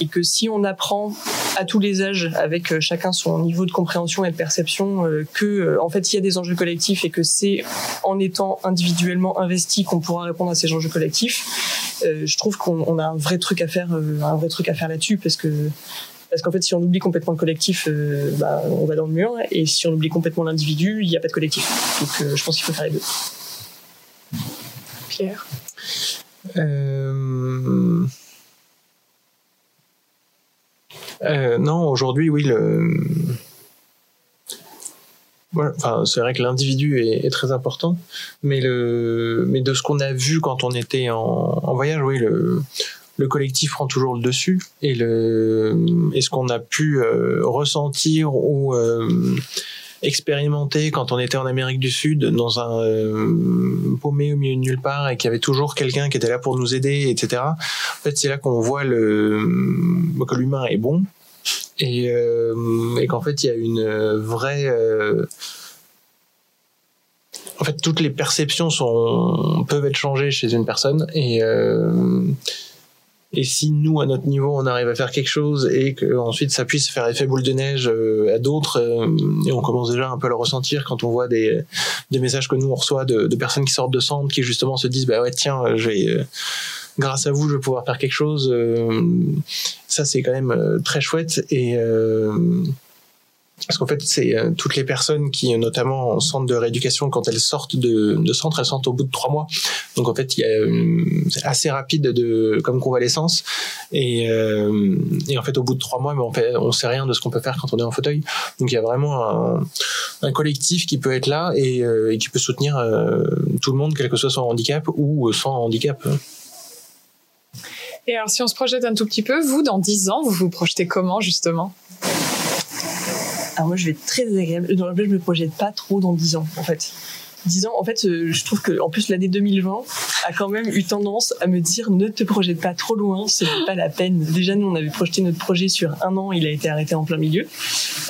Speaker 5: Et que si on apprend à tous les âges, avec chacun son niveau de compréhension et de perception, que en fait il y a des enjeux collectifs et que c'est en étant individuellement investi qu'on pourra répondre à ces enjeux collectifs, je trouve qu'on a un vrai truc à faire, un vrai truc à faire là-dessus parce que parce qu'en fait, si on oublie complètement le collectif, euh, bah, on va dans le mur. Et si on oublie complètement l'individu, il n'y a pas de collectif. Donc euh, je pense qu'il faut faire les deux.
Speaker 1: Pierre
Speaker 4: euh, Non, aujourd'hui, oui. Enfin, c'est vrai que l'individu est, très important, mais, le, mais de ce qu'on a vu quand on était en, en voyage, oui, le, le collectif prend toujours le dessus et le et ce qu'on a pu euh, ressentir ou euh, expérimenter quand on était en Amérique du Sud dans un euh, paumé au milieu de nulle part et qu'il y avait toujours quelqu'un qui était là pour nous aider etc en fait c'est là qu'on voit le que l'humain est bon et, et qu'en fait il y a une vraie en fait, toutes les perceptions peuvent être changées chez une personne et et si nous, à notre niveau, on arrive à faire quelque chose et que ensuite ça puisse faire effet boule de neige euh, à d'autres, euh, et on commence déjà un peu à le ressentir quand on voit des, messages que nous on reçoit de, personnes qui sortent de centre, qui justement se disent bah ouais tiens, euh, grâce à vous, je vais pouvoir faire quelque chose. ça, c'est quand même très chouette et parce qu'en fait, c'est euh, toutes les personnes qui, notamment en centre de rééducation, quand elles sortent de, centre, elles sortent au bout de trois mois. Donc en fait, il euh, c'est assez rapide de comme convalescence. Et, euh, en fait, au bout de trois mois, mais on fait, sait rien de ce qu'on peut faire quand on est en fauteuil. Donc il y a vraiment un, collectif qui peut être là et qui peut soutenir tout le monde, quel que soit son handicap ou sans handicap.
Speaker 1: Et alors, si on se projette un tout petit peu, vous, dans dix ans, vous vous projetez comment justement?
Speaker 5: Alors moi, je vais être très désagréable. Dans le je me projette pas trop dans 10 ans, en fait. 10 ans, en fait, euh, je trouve que en plus l'année 2020 a quand même eu tendance à me dire ne te projette pas trop loin, ce n'est pas la peine. Déjà, nous, on avait projeté notre projet sur un an, il a été arrêté en plein milieu.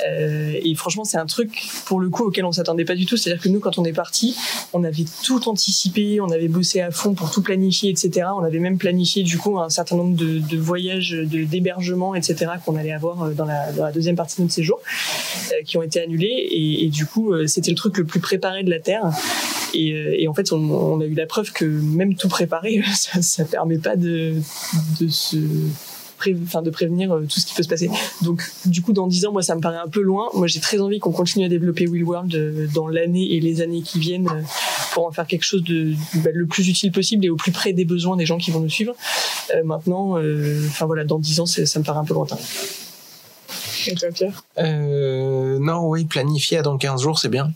Speaker 5: Euh, et franchement, c'est un truc pour le coup auquel on s'attendait pas du tout. C'est-à-dire que nous, quand on est parti, on avait tout anticipé, on avait bossé à fond pour tout planifier, etc. On avait même planifié du coup un certain nombre de, voyages, de d'hébergements, etc. qu'on allait avoir euh, dans la, dans la, deuxième partie de notre séjour, euh, qui ont été annulés. Et, et du coup, euh, c'était le truc le plus préparé de la terre. Et, euh, et, en fait, on, on, a eu la preuve que même tout préparé, ça, ça permet pas de, de se enfin, de prévenir euh, tout ce qui peut se passer. Donc, du coup, dans 10 ans, moi, ça me paraît un peu loin. Moi, j'ai très envie qu'on continue à développer Will World euh, dans l'année et les années qui viennent pour en faire quelque chose de bah, le plus utile possible et au plus près des besoins des gens qui vont nous suivre. Euh, maintenant, enfin voilà, dans 10 ans, ça me paraît un peu lointain.
Speaker 1: Et toi, Pierre?
Speaker 4: Euh, Non, oui, planifier à dans 15 jours, c'est bien.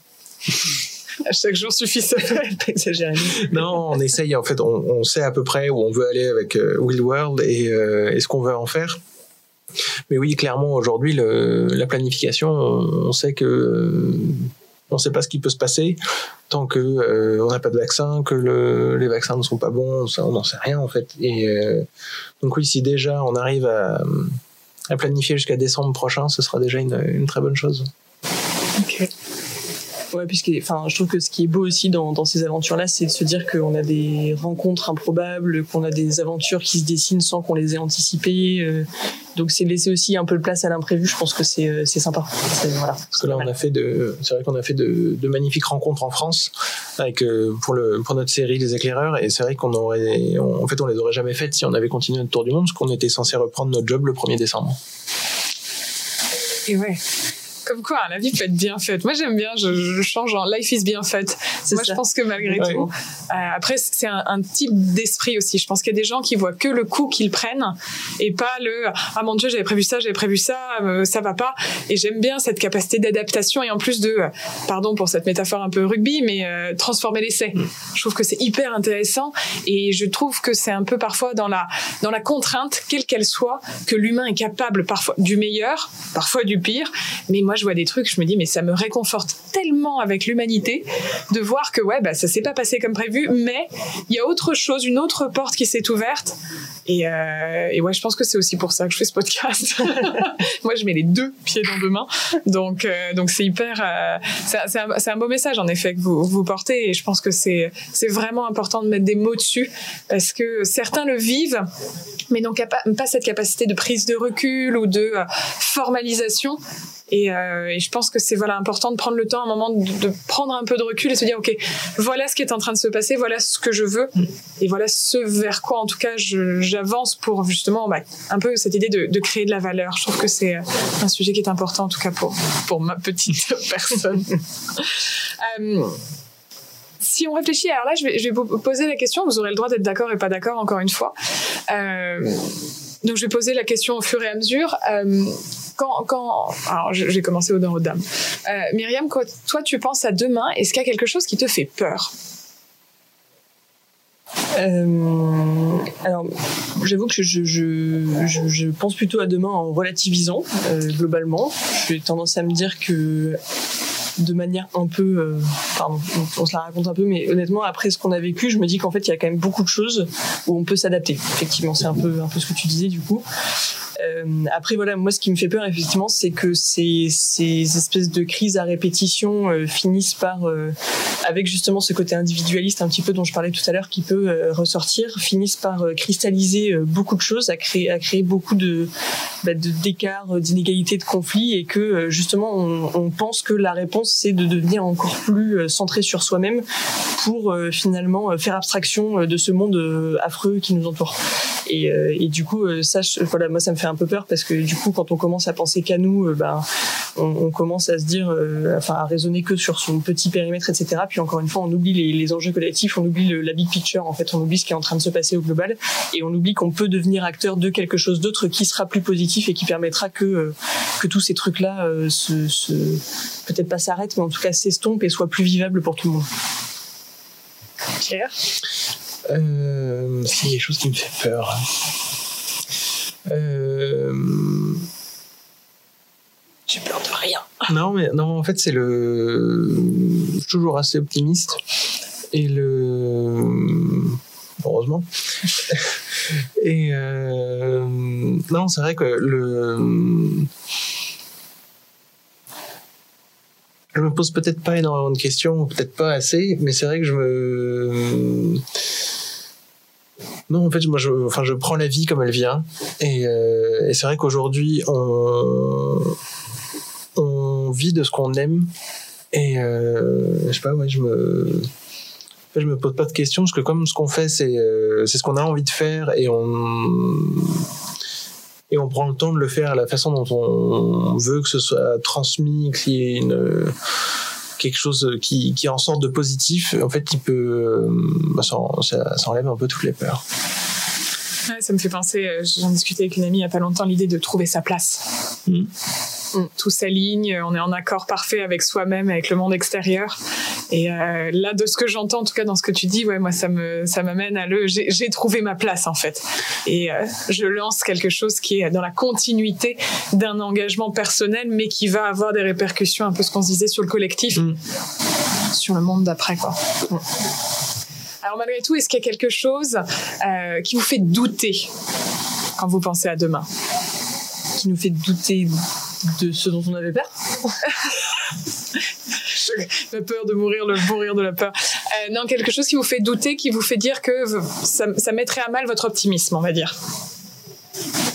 Speaker 1: à chaque jour suffit ça.
Speaker 5: exagéré.
Speaker 4: non, on essaye. En fait, on, sait à peu près où on veut aller avec euh, Will World et, euh, et ce qu'on veut en faire. Mais oui, clairement, aujourd'hui, la planification, on, sait que on ne sait pas ce qui peut se passer tant que euh, on n'a pas de vaccin, que le, les vaccins ne sont pas bons, on n'en sait rien en fait. Et donc oui, si déjà on arrive à, planifier jusqu'à décembre prochain, ce sera déjà une très bonne chose.
Speaker 5: Ouais, puisque, enfin, je trouve que ce qui est beau aussi dans, dans ces aventures-là, c'est de se dire qu'on a des rencontres improbables, qu'on a des aventures qui se dessinent sans qu'on les ait anticipées. Euh, donc, c'est laisser aussi un peu de place à l'imprévu. Je pense que c'est euh, c'est sympa. Voilà.
Speaker 4: Parce que là, on a fait de, c'est vrai qu'on a fait de, de, magnifiques rencontres en France avec euh, pour le pour notre série Les Éclaireurs, et c'est vrai qu'on aurait, on, en fait, on les aurait jamais faites si on avait continué notre tour du monde, parce qu'on était censé reprendre notre job le 1er décembre.
Speaker 1: Et ouais. Comme quoi, la vie peut être bien faite. Moi, j'aime bien, je, je, change en life is bien faite. Moi, ça. je pense que malgré ouais. tout. Euh, après, c'est un, un, type d'esprit aussi. Je pense qu'il y a des gens qui voient que le coup qu'ils prennent et pas le ah mon dieu, j'avais prévu ça, j'avais prévu ça, euh, ça va pas. Et j'aime bien cette capacité d'adaptation et en plus de, pardon pour cette métaphore un peu rugby, mais euh, transformer l'essai. Mm. Je trouve que c'est hyper intéressant et je trouve que c'est un peu parfois dans la, dans la contrainte, quelle qu'elle soit, que l'humain est capable parfois du meilleur, parfois du pire. Mais moi, je vois des trucs, je me dis, mais ça me réconforte. tellement avec l'humanité de voir que ouais, bah, ça s'est pas passé comme prévu, mais il y a autre chose, une autre porte qui s'est ouverte. Et, euh, ouais, je pense que c'est aussi pour ça que je fais ce podcast. Moi, je mets les deux pieds dans deux mains. Donc, euh, donc c'est hyper. Euh, c'est un, un, beau message en effet que vous, vous portez. Et je pense que c'est c'est vraiment important de mettre des mots dessus parce que certains le vivent, mais n'ont pas cette capacité de prise de recul ou de formalisation. Et, euh, et, je pense que c'est voilà important de prendre le temps, un moment de, prendre un peu de recul et se dire ok, voilà ce qui est en train de se passer, voilà ce que je veux, et voilà ce vers quoi en tout cas j'avance pour justement bah, un peu cette idée de, créer de la valeur. Je trouve que c'est euh, un sujet qui est important en tout cas pour pour ma petite personne. euh, si on réfléchit, alors là, je vais, vous poser la question. Vous aurez le droit d'être d'accord et pas d'accord, encore une fois. Donc, je vais poser la question au fur et à mesure. Quand, alors, je, vais commencer au nord aux dames. Euh, Myriam, toi, tu penses à demain, est-ce qu'il y a quelque chose qui te fait peur?
Speaker 5: Euh, alors, j'avoue que je, pense plutôt à demain en relativisant euh, globalement. J'ai tendance à me dire que de manière un peu, euh, pardon, on, on, se la raconte un peu, mais honnêtement, après ce qu'on a vécu, je me dis qu'en fait, il y a quand même beaucoup de choses où on peut s'adapter. Effectivement, c'est un peu, un peu ce que tu disais du coup. Euh, après voilà, moi ce qui me fait peur effectivement, c'est que ces, ces espèces de crises à répétition euh, finissent par, euh, avec justement ce côté individualiste un petit peu dont je parlais tout à l'heure, qui peut euh, ressortir, finissent par cristalliser beaucoup de choses, à créer, à créer beaucoup de bah, d'écarts, d'inégalités, de conflits, et que justement on, pense que la réponse c'est de devenir encore plus centré sur soi-même pour finalement faire abstraction de ce monde affreux qui nous entoure. Et, du coup, ça, voilà, moi ça me fait un peu peur parce que du coup, quand on commence à penser qu'à nous, euh, ben, on, commence à se dire, euh, enfin, à raisonner que sur son petit périmètre, etc. Puis encore une fois, on oublie les, enjeux collectifs, on oublie la big picture. En fait, on oublie ce qui est en train de se passer au global et on oublie qu'on peut devenir acteur de quelque chose d'autre qui sera plus positif et qui permettra que euh, que tous ces trucs-là euh, se, peut-être pas s'arrêtent, mais en tout cas s'estompent et soient plus vivables pour tout le monde.
Speaker 1: Pierre
Speaker 4: euh, C'est quelque chose qui me fait peur. Euh...
Speaker 5: Peur de rien.
Speaker 4: Non, mais non, en fait, c'est le. Je suis toujours assez optimiste. Et le. Heureusement. Et euh... non, c'est vrai que le. Je me pose peut-être pas énormément de questions, peut-être pas assez, mais c'est vrai que je me non, en fait, moi, je, enfin, je prends la vie comme elle vient. Et, euh, et c'est vrai qu'aujourd'hui, on, on vit de ce qu'on aime. Et euh, je sais pas, ouais, je me, je me pose pas de questions parce que comme ce qu'on fait, c'est euh, c'est ce qu'on a envie de faire et on et on prend le temps de le faire à la façon dont on veut que ce soit transmis, qu'il y ait une quelque chose qui, qui en sorte de positif, en fait, il peut, bah, ça, ça, ça enlève un peu toutes les peurs.
Speaker 1: Ouais, ça me fait penser, j'en discutais avec une amie il n'y a pas longtemps, l'idée de trouver sa place.
Speaker 4: Mmh.
Speaker 1: Tout s'aligne, on est en accord parfait avec soi-même, avec le monde extérieur. Et euh, là, de ce que j'entends, en tout cas dans ce que tu dis, ouais, moi, ça me, ça m'amène à le, j'ai trouvé ma place en fait. Et euh, je lance quelque chose qui est dans la continuité d'un engagement personnel, mais qui va avoir des répercussions, un peu ce qu'on se disait sur le collectif,
Speaker 4: mmh.
Speaker 1: sur le monde d'après, quoi. Mmh. Alors malgré tout, est-ce qu'il y a quelque chose euh, qui vous fait douter quand vous pensez à demain?
Speaker 5: Qui nous fait douter de ce dont on avait peur
Speaker 1: la peur de mourir, le mourir de la peur. Euh, non, quelque chose qui vous fait douter, qui vous fait dire que ça, ça mettrait à mal votre optimisme, on va dire.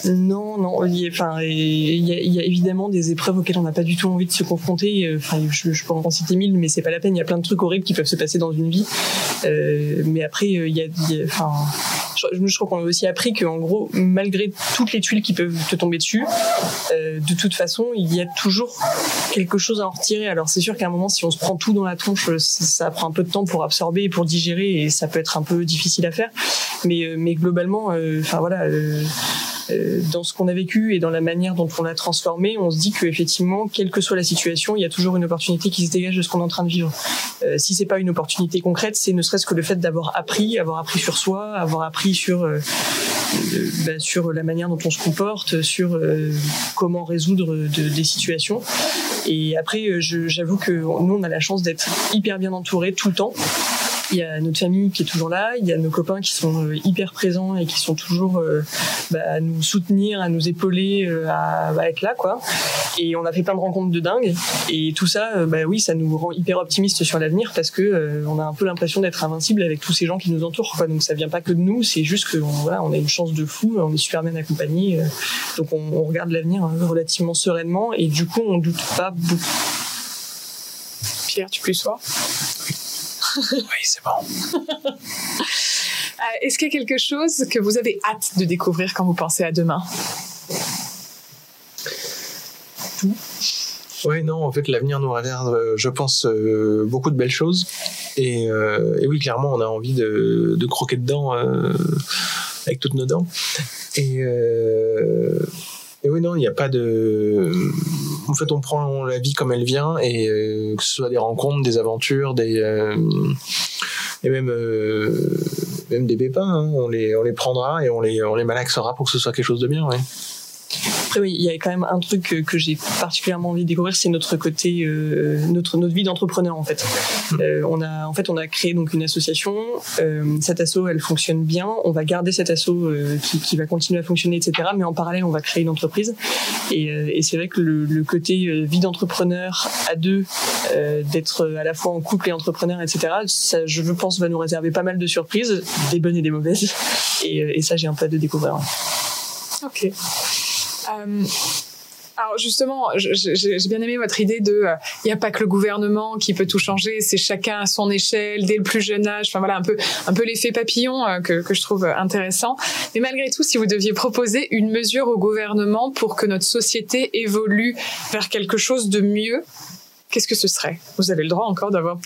Speaker 5: Non, non. Il y, a, enfin, il y, a, il y a évidemment des épreuves auxquelles on n'a pas du tout envie de se confronter. Enfin, je, je peux en citer mille, mais c'est pas la peine. Il y a plein de trucs horribles qui peuvent se passer dans une vie. Euh, mais après, il y a, il y a enfin, je, je crois qu'on a aussi appris qu'en gros, malgré toutes les tuiles qui peuvent te tomber dessus, euh, de toute façon, il y a toujours quelque chose à en retirer. Alors c'est sûr qu'à un moment, si on se prend tout dans la tronche, ça prend un peu de temps pour absorber et pour digérer, et ça peut être un peu difficile à faire. Mais, mais globalement, enfin voilà. Euh, dans ce qu'on a vécu et dans la manière dont on l'a transformé, on se dit que effectivement, quelle que soit la situation, il y a toujours une opportunité qui se dégage de ce qu'on est en train de vivre. Euh, si c'est pas une opportunité concrète, c'est ne serait-ce que le fait d'avoir appris, avoir appris sur soi, avoir appris sur euh, bah, sur la manière dont on se comporte, sur euh, comment résoudre de, des situations. Et après, j'avoue que nous, on a la chance d'être hyper bien entourés tout le temps. Il y a notre famille qui est toujours là, il y a nos copains qui sont euh, hyper présents et qui sont toujours euh, bah, à nous soutenir, à nous épauler, euh, à, être là, quoi. Et on a fait plein de rencontres de dingue. Et tout ça, bah oui, ça nous rend hyper optimistes sur l'avenir parce que on a un peu l'impression d'être invincible avec tous ces gens qui nous entourent. Quoi. Donc ça vient pas que de nous, c'est juste qu'on voilà, on a une chance de fou, on est super bien accompagné. donc on, regarde l'avenir relativement sereinement et du coup on doute pas beaucoup.
Speaker 1: Pierre, tu plus sois
Speaker 4: oui, c'est bon.
Speaker 1: Euh, est-ce qu'il y a quelque chose que vous avez hâte de découvrir quand vous pensez à demain?
Speaker 4: Tout. Oui, non, en fait, l'avenir nous réserve, euh, je pense, euh, beaucoup de belles choses. Et, oui, clairement, on a envie de, croquer dedans avec toutes nos dents. Et, et oui, non, il n'y a pas de. En fait, on prend la vie comme elle vient, et euh, que ce soit des rencontres, des aventures, des. Euh, et même, euh, même des pépins, hein, on, les, on les prendra et on les, on les malaxera pour que ce soit quelque chose de bien, ouais.
Speaker 5: Après, oui, il y a quand même un truc que, j'ai particulièrement envie de découvrir, c'est notre côté, euh, notre notre vie d'entrepreneur en fait. Euh, on a en fait on a créé donc une association. Euh, cette asso, elle fonctionne bien. On va garder cette asso qui, qui, va continuer à fonctionner, etc. Mais en parallèle, on va créer une entreprise. Et, et c'est vrai que le, le côté vie d'entrepreneur à deux, d'être à la fois en couple et entrepreneur, etc. Ça, je pense, va nous réserver pas mal de surprises, des bonnes et des mauvaises. Et, et ça, j'ai un peu de découvrir.
Speaker 1: Ok. Euh, alors justement, j'ai bien aimé votre idée de il euh, n'y a pas que le gouvernement qui peut tout changer, c'est chacun à son échelle, dès le plus jeune âge. Enfin voilà, un peu un peu l'effet papillon euh, que, que je trouve intéressant. Mais malgré tout, si vous deviez proposer une mesure au gouvernement pour que notre société évolue vers quelque chose de mieux, qu'est-ce que ce serait Vous avez le droit encore d'avoir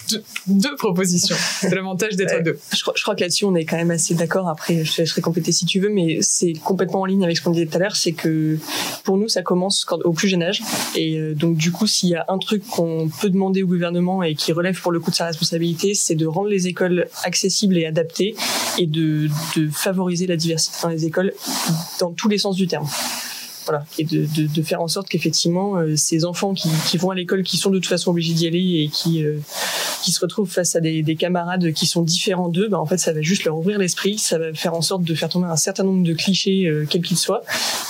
Speaker 1: deux, propositions. C'est l'avantage d'être deux.
Speaker 5: Je, crois que là-dessus, on est quand même assez d'accord. Après, je te laisserai compléter si tu veux, mais c'est complètement en ligne avec ce qu'on disait tout à l'heure. C'est que pour nous, ça commence au plus jeune âge. Et euh, donc, du coup, s'il y a un truc qu'on peut demander au gouvernement et qui relève pour le coup de sa responsabilité, c'est de rendre les écoles accessibles et adaptées et de, de favoriser la diversité dans les écoles dans tous les sens du terme et de, faire en sorte qu'effectivement euh, ces enfants qui, vont à l'école, qui sont de toute façon obligés d'y aller et qui euh, se retrouvent face à des, des camarades qui sont différents d'eux, bah, en fait ça va juste leur ouvrir l'esprit, ça va faire en sorte de faire tomber un certain nombre de clichés euh, quels qu'ils soient,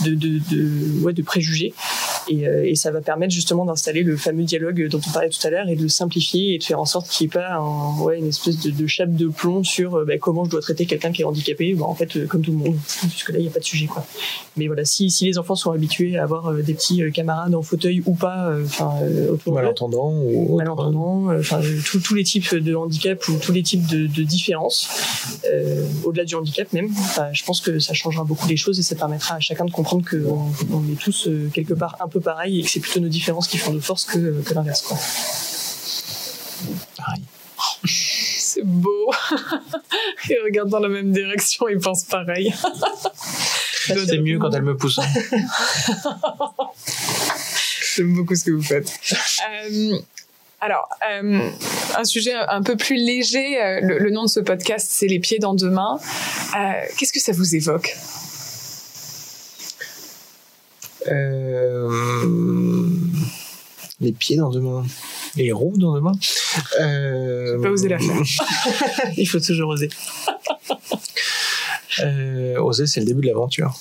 Speaker 5: de de préjugés, et, et, ça va permettre justement d'installer le fameux dialogue dont on parlait tout à l'heure et de le simplifier et de faire en sorte qu'il n'y ait pas un, ouais, une espèce de, de chape de plomb sur bah, comment je dois traiter quelqu'un qui est handicapé, bah, en fait comme tout le monde, puisque là il n'y a pas de sujet quoi. Mais voilà, si, si les enfants sont habitués à avoir euh, des petits euh, camarades en fauteuil ou pas, euh, enfin autour
Speaker 4: malentendants ou
Speaker 5: malentendants, enfin tous les types de handicap ou tous les types de, de différences, au-delà du handicap même. je pense que ça changera beaucoup les choses et ça permettra à chacun de comprendre qu'on on est tous quelque part un peu pareil et que c'est plutôt nos différences qui font nos forces que, que l'inverse.
Speaker 4: Pareil.
Speaker 1: C'est beau. Ils regardent dans la même direction, ils pensent pareil.
Speaker 4: C'est mieux quand elle me pousse.
Speaker 1: J'aime beaucoup ce que vous faites. Euh, alors, euh, un sujet un peu plus léger, euh, le, nom de ce podcast, c'est Les pieds dans deux mains. Qu'est-ce que ça vous évoque?
Speaker 4: Les pieds dans deux mains. Les roues dans deux mains.
Speaker 1: Euh... pas osé la faire.
Speaker 5: Il faut toujours oser.
Speaker 4: Euh, oser, c'est le début de l'aventure.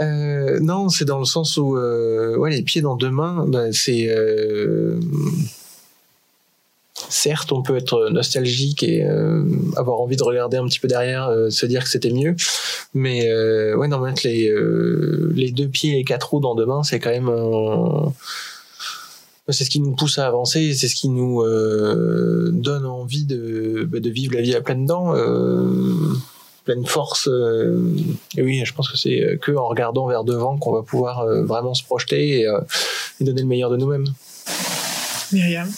Speaker 4: Euh, non, c'est dans le sens où euh, ouais, les pieds dans deux mains, ben, c'est euh, certes, on peut être nostalgique et euh, avoir envie de regarder un petit peu derrière, euh, se dire que c'était mieux, mais euh, ouais, non, mettre les les deux pieds et quatre roues dans deux mains, c'est quand même c'est ce qui nous pousse à avancer, c'est ce qui nous donne envie de, ben, de vivre la vie à pleines dents pleine force. Et oui, je pense que c'est que en regardant vers devant qu'on va pouvoir vraiment se projeter et, donner le meilleur de nous-mêmes.
Speaker 1: Myriam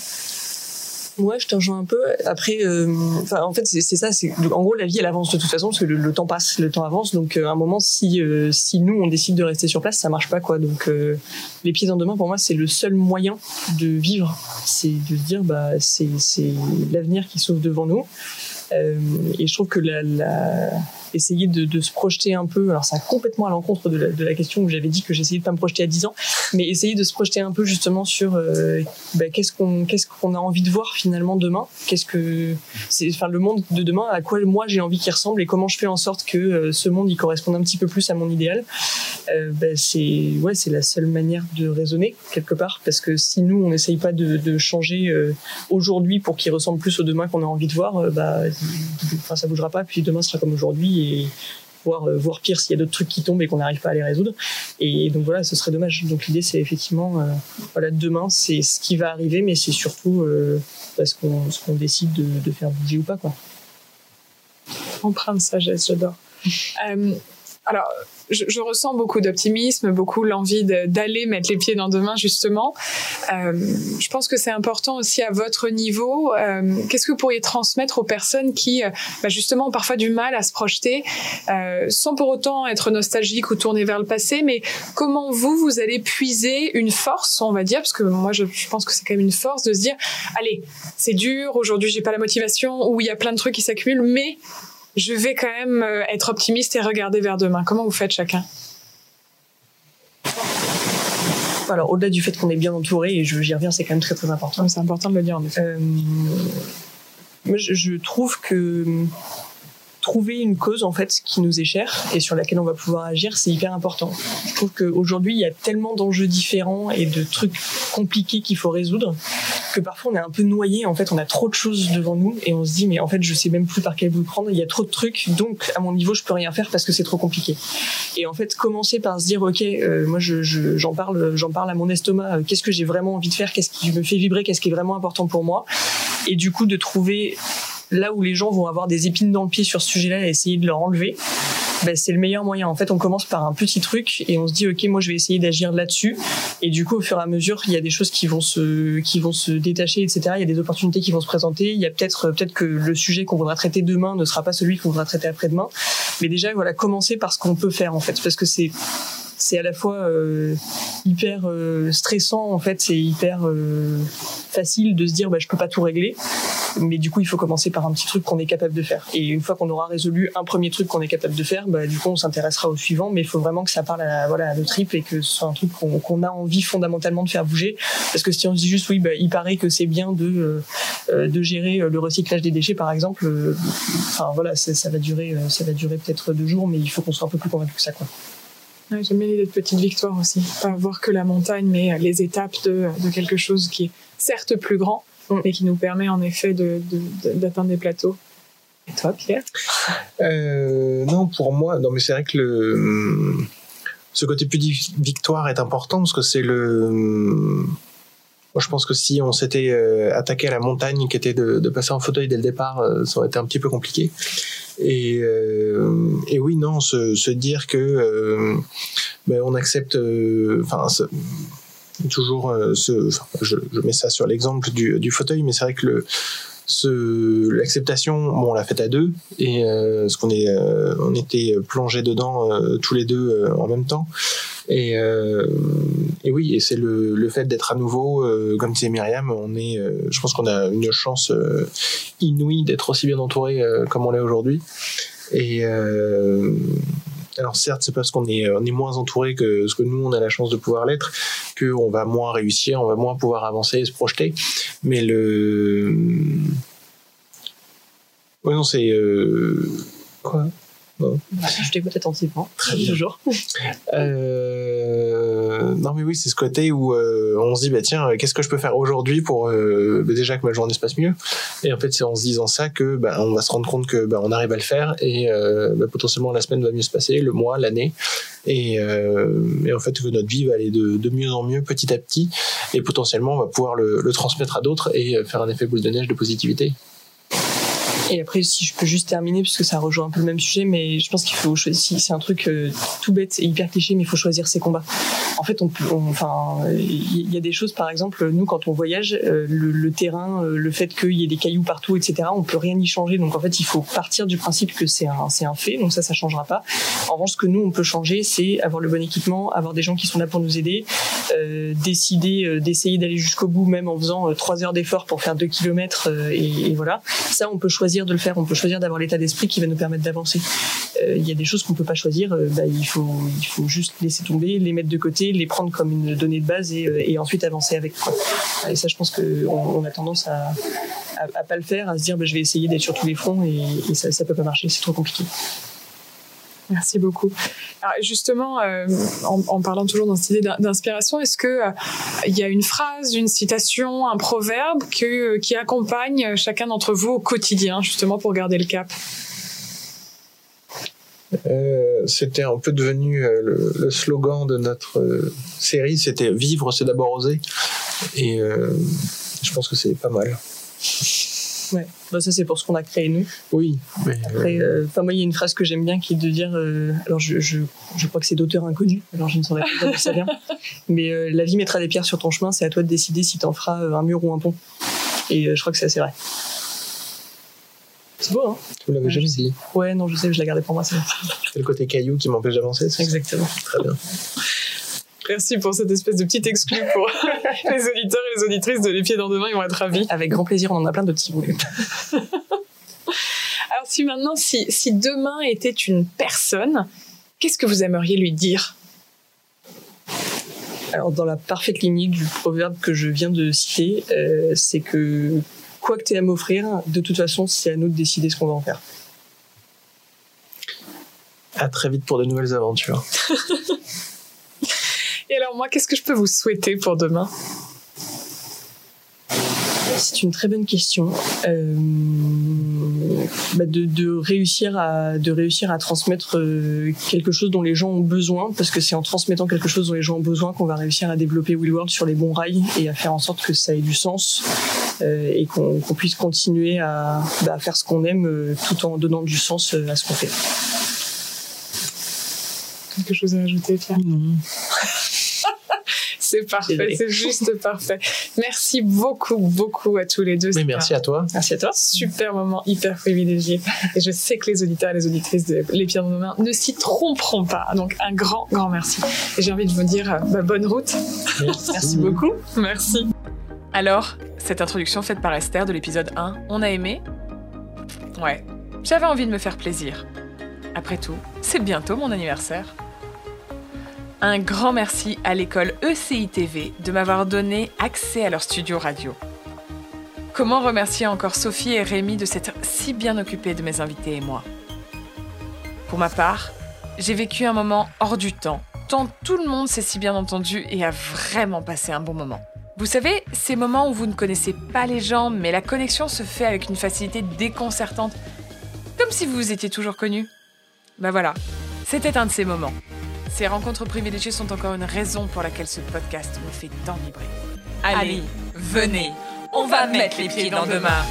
Speaker 5: Ouais, je te rejoins un peu. Après, en fait, c'est ça. C'est en gros la vie, elle avance de toute façon parce que le, temps passe, le temps avance. Donc, à un moment, si si nous on décide de rester sur place, ça marche pas quoi. Donc, les pieds dans deux mains, pour moi, c'est le seul moyen de vivre. C'est de se dire, bah, c'est l'avenir qui s'ouvre devant nous. Euh, et je trouve que la, essayer de, se projeter un peu. Alors, c'est complètement à l'encontre de la, question où j'avais dit que j'essayais de pas me projeter à 10 ans, mais essayer de se projeter un peu justement sur bah, qu'est-ce qu'on qu'est-ce a envie de voir finalement demain? Qu'est-ce que c'est, enfin, le monde de demain, à quoi moi j'ai envie qu'il ressemble et comment je fais en sorte que ce monde il corresponde un petit peu plus à mon idéal? Bah, c'est ouais, c'est la seule manière de raisonner quelque part, parce que si nous on n'essaye pas de, de changer aujourd'hui pour qu'il ressemble plus au demain qu'on a envie de voir, bah, ça bougera pas. Puis demain sera comme aujourd'hui et voir, euh, pire s'il y a d'autres trucs qui tombent et qu'on n'arrive pas à les résoudre. Et donc voilà, ce serait dommage. Donc l'idée, c'est effectivement, euh, voilà, demain, c'est ce qui va arriver, mais c'est surtout euh, parce qu'on ce qu'on décide de, de, faire bouger ou pas, quoi.
Speaker 1: Empreinte sagesse, j'adore. alors, je, ressens beaucoup d'optimisme, beaucoup l'envie d'aller mettre les pieds dans demain justement. Euh, je pense que c'est important aussi à votre niveau. Euh, Qu'est-ce que vous pourriez transmettre aux personnes qui, euh, bah justement, ont parfois du mal à se projeter, sans pour autant être nostalgique ou tourner vers le passé, mais comment vous, vous allez puiser une force, on va dire, parce que moi, je, je pense que c'est quand même une force de se dire, allez, c'est dur, aujourd'hui, j'ai pas la motivation, ou il y a plein de trucs qui s'accumulent, mais je vais quand même euh, être optimiste et regarder vers demain. Comment vous faites chacun?
Speaker 5: Alors au-delà du fait qu'on est bien entouré, et j'y reviens, c'est quand même très très important.
Speaker 1: C'est important de le dire en effet. Euh,
Speaker 5: moi, je, je, trouve que trouver une cause en fait qui nous est chère et sur laquelle on va pouvoir agir, c'est hyper important. Je trouve qu'aujourd'hui, il y a tellement d'enjeux différents et de trucs compliqués qu'il faut résoudre que parfois on est un peu noyé. En fait, on a trop de choses devant nous et on se dit mais en fait, je sais même plus par quel bout prendre. Il y a trop de trucs, donc à mon niveau, je peux rien faire parce que c'est trop compliqué. Et en fait, commencer par se dire ok, euh, moi je, je, j'en parle, j'en parle à mon estomac. Euh, qu'est-ce que j'ai vraiment envie de faire? Qu'est-ce qui me fait vibrer? Qu'est-ce qui est vraiment important pour moi? Et du coup, de trouver là où les gens vont avoir des épines dans le pied sur ce sujet-là et essayer de leur enlever, ben, c'est le meilleur moyen. En fait, on commence par un petit truc et on se dit, OK, moi, je vais essayer d'agir là-dessus. Et du coup, au fur et à mesure, il y a des choses qui vont se, qui vont se détacher, etc. Il y a des opportunités qui vont se présenter. Il y a peut-être, peut-être que le sujet qu'on voudra traiter demain ne sera pas celui qu'on voudra traiter après-demain. Mais déjà, voilà, commencer par ce qu'on peut faire, en fait. Parce que c'est, c'est à la fois euh, hyper euh, stressant en fait c'est hyper euh, facile de se dire bah je peux pas tout régler. Mais du coup il faut commencer par un petit truc qu'on est capable de faire. Et une fois qu'on aura résolu un premier truc qu'on est capable de faire bah du coup on s'intéressera au suivant. Mais il faut vraiment que ça parle à voilà à nos et que ce soit un truc qu'on a envie fondamentalement de faire bouger. Parce que si on se dit juste oui bah il paraît que c'est bien de de gérer le recyclage des déchets par exemple enfin voilà ça va durer ça va durer peut-être deux jours mais il faut qu'on soit un peu plus convaincu que ça quoi
Speaker 1: Ouais, J'aime bien l'idée de petite victoire aussi. Pas voir que la montagne, mais les étapes de, de quelque chose qui est certes plus grand, mm. mais qui nous permet en effet d'atteindre de, de, des plateaux. Et toi, Pierre?
Speaker 4: Euh, Non, pour moi, non, mais c'est vrai que le, ce côté plus victoire est important parce que c'est le. Moi, je pense que si on s'était euh, attaqué à la montagne, qui était de, de, passer en fauteuil dès le départ, euh, ça aurait été un petit peu compliqué. Et, euh, et oui, non, se, dire que euh, ben, on accepte, enfin, toujours ce, je, mets ça sur l'exemple du, fauteuil, mais c'est vrai que l'acceptation, bon, on l'a faite à deux, et euh, parce qu'on est, euh, on était plongés dedans euh, tous les deux euh, en même temps. Et, euh, et oui, et c'est le, le fait d'être à nouveau, comme disait Myriam, on est, je pense qu'on a une chance inouïe d'être aussi bien entouré comme on l'est aujourd'hui. Et alors certes, c'est parce qu'on est, on est moins entouré que ce que nous on a la chance de pouvoir l'être, qu'on va moins réussir, on va moins pouvoir avancer et se projeter. Mais le, oui non c'est euh... quoi?
Speaker 5: Je t'écoute attentivement.
Speaker 4: Très bien.
Speaker 5: Toujours.
Speaker 4: Euh... Non, mais oui, c'est ce côté où euh, on se dit, bah, tiens, qu'est-ce que je peux faire aujourd'hui pour euh, bah, déjà que ma journée se passe mieux? Et en fait, c'est en se disant ça que bah, on va se rendre compte que bah, on arrive à le faire et euh, bah, potentiellement la semaine va mieux se passer, le mois, l'année. Et, euh, et, en fait, que notre vie va aller de, de, mieux en mieux petit à petit et potentiellement on va pouvoir le, le transmettre à d'autres et faire un effet boule de neige de positivité.
Speaker 5: Et après, si je peux juste terminer, parce que ça rejoint un peu le même sujet, mais je pense qu'il faut choisir. C'est un truc euh, tout bête et hyper cliché, mais il faut choisir ses combats. En fait, on on, enfin, il y a des choses, par exemple, nous, quand on voyage, euh, le, terrain, euh, le fait qu'il y ait des cailloux partout, etc., on peut rien y changer. Donc, en fait, il faut partir du principe que c'est un, un fait. Donc, ça, ça changera pas. En revanche, ce que nous, on peut changer, c'est avoir le bon équipement, avoir des gens qui sont là pour nous aider, décider d'essayer d'aller jusqu'au bout, même en faisant trois heures d'effort pour faire deux kilomètres, et voilà. Ça, on peut choisir de le faire, on peut choisir d'avoir l'état d'esprit qui va nous permettre d'avancer. euh, il y a des choses qu'on peut pas choisir. euh, bah, il faut juste laisser tomber, les mettre de côté, les prendre comme une donnée de base et, euh, ensuite avancer avec. Et ça, je pense que on, on a tendance à, à à pas le faire, à se dire bah, je vais essayer d'être sur tous les fronts et, et ça ça peut pas marcher, c'est trop compliqué.
Speaker 1: Merci beaucoup. Justement, euh, en, parlant toujours dans cette idée d'in- d'inspiration, est-ce que euh, il y a une phrase, une citation, un proverbe que, qui accompagne chacun d'entre vous au quotidien, justement pour garder le cap?
Speaker 4: Euh, c'était un peu devenu euh, le, slogan de notre euh, série, c'était vivre, c'est d'abord oser. Et euh, je pense que c'est pas mal.
Speaker 5: Ouais. Bah, ça c'est pour ce qu'on a créé nous.
Speaker 4: Oui, mais euh,
Speaker 5: Après, euh, enfin, moi, il y a une phrase que j'aime bien qui est de dire, euh, alors je, je, je crois que c'est d'auteur inconnu, alors je ne saurais pas d'où ça vient, mais euh, la vie mettra des pierres sur ton chemin, c'est à toi de décider si t'en feras euh, un mur ou un pont. Et euh, je crois que c'est assez vrai. C'est beau, hein?
Speaker 4: Vous l'avez
Speaker 5: Ouais,
Speaker 4: jamais dit.
Speaker 5: Ouais, non, je sais, je la gardais pour moi, c'est
Speaker 4: le côté caillou qui m'empêche d'avancer.
Speaker 5: Exactement.
Speaker 4: Très bien.
Speaker 1: Merci pour cette espèce de petite exclu pour les auditeurs et les auditrices de Les Pieds dans Demain, ils vont être ravis.
Speaker 5: Avec grand plaisir, on en a plein d'autres si vous voulez.
Speaker 1: Alors si maintenant, si, si demain était une personne, qu'est-ce que vous aimeriez lui dire?
Speaker 5: Alors, dans la parfaite lignée du proverbe que je viens de citer, euh, c'est que quoi que tu aies à m'offrir, de toute façon, c'est à nous de décider ce qu'on va en faire.
Speaker 4: À très vite pour de nouvelles aventures.
Speaker 1: Et alors moi, qu'est-ce que je peux vous souhaiter pour demain?
Speaker 5: C'est une très bonne question. Euh, bah, de, de réussir à de réussir à transmettre euh, quelque chose dont les gens ont besoin, parce que c'est en transmettant quelque chose dont les gens ont besoin qu'on va réussir à développer Will World sur les bons rails et à faire en sorte que ça ait du sens euh, et qu'on puisse continuer à, bah, à faire ce qu'on aime euh, tout en donnant du sens à ce qu'on fait.
Speaker 1: Quelque chose à ajouter, Pierre? C'est parfait, c'est juste parfait. Merci beaucoup, beaucoup à tous les deux.
Speaker 4: Mais merci à toi.
Speaker 5: Merci à toi.
Speaker 1: super moment hyper privilégié. Et je sais que les auditeurs et les auditrices de Les Pieds dans nos mains ne s'y tromperont pas. Donc un grand, grand merci. Et j'ai envie de vous dire euh, bah, bonne route.
Speaker 5: Merci beaucoup.
Speaker 1: Merci. Alors, cette introduction faite par Esther de l'épisode 1, on a aimé? Ouais, j'avais envie de me faire plaisir. Après tout, c'est bientôt mon anniversaire. Un grand merci à l'école ECITV de m'avoir donné accès à leur studio radio. Comment remercier encore Sophie et Rémi de s'être si bien occupés de mes invités et moi? Pour ma part, j'ai vécu un moment hors du temps, tant tout le monde s'est si bien entendu et a vraiment passé un bon moment. Vous savez, ces moments où vous ne connaissez pas les gens, mais la connexion se fait avec une facilité déconcertante, comme si vous vous étiez toujours connus. Ben voilà, c'était un de ces moments. Ces rencontres privilégiées sont encore une raison pour laquelle ce podcast me fait tant vibrer. Allez, venez, on va mettre les pieds dans demain.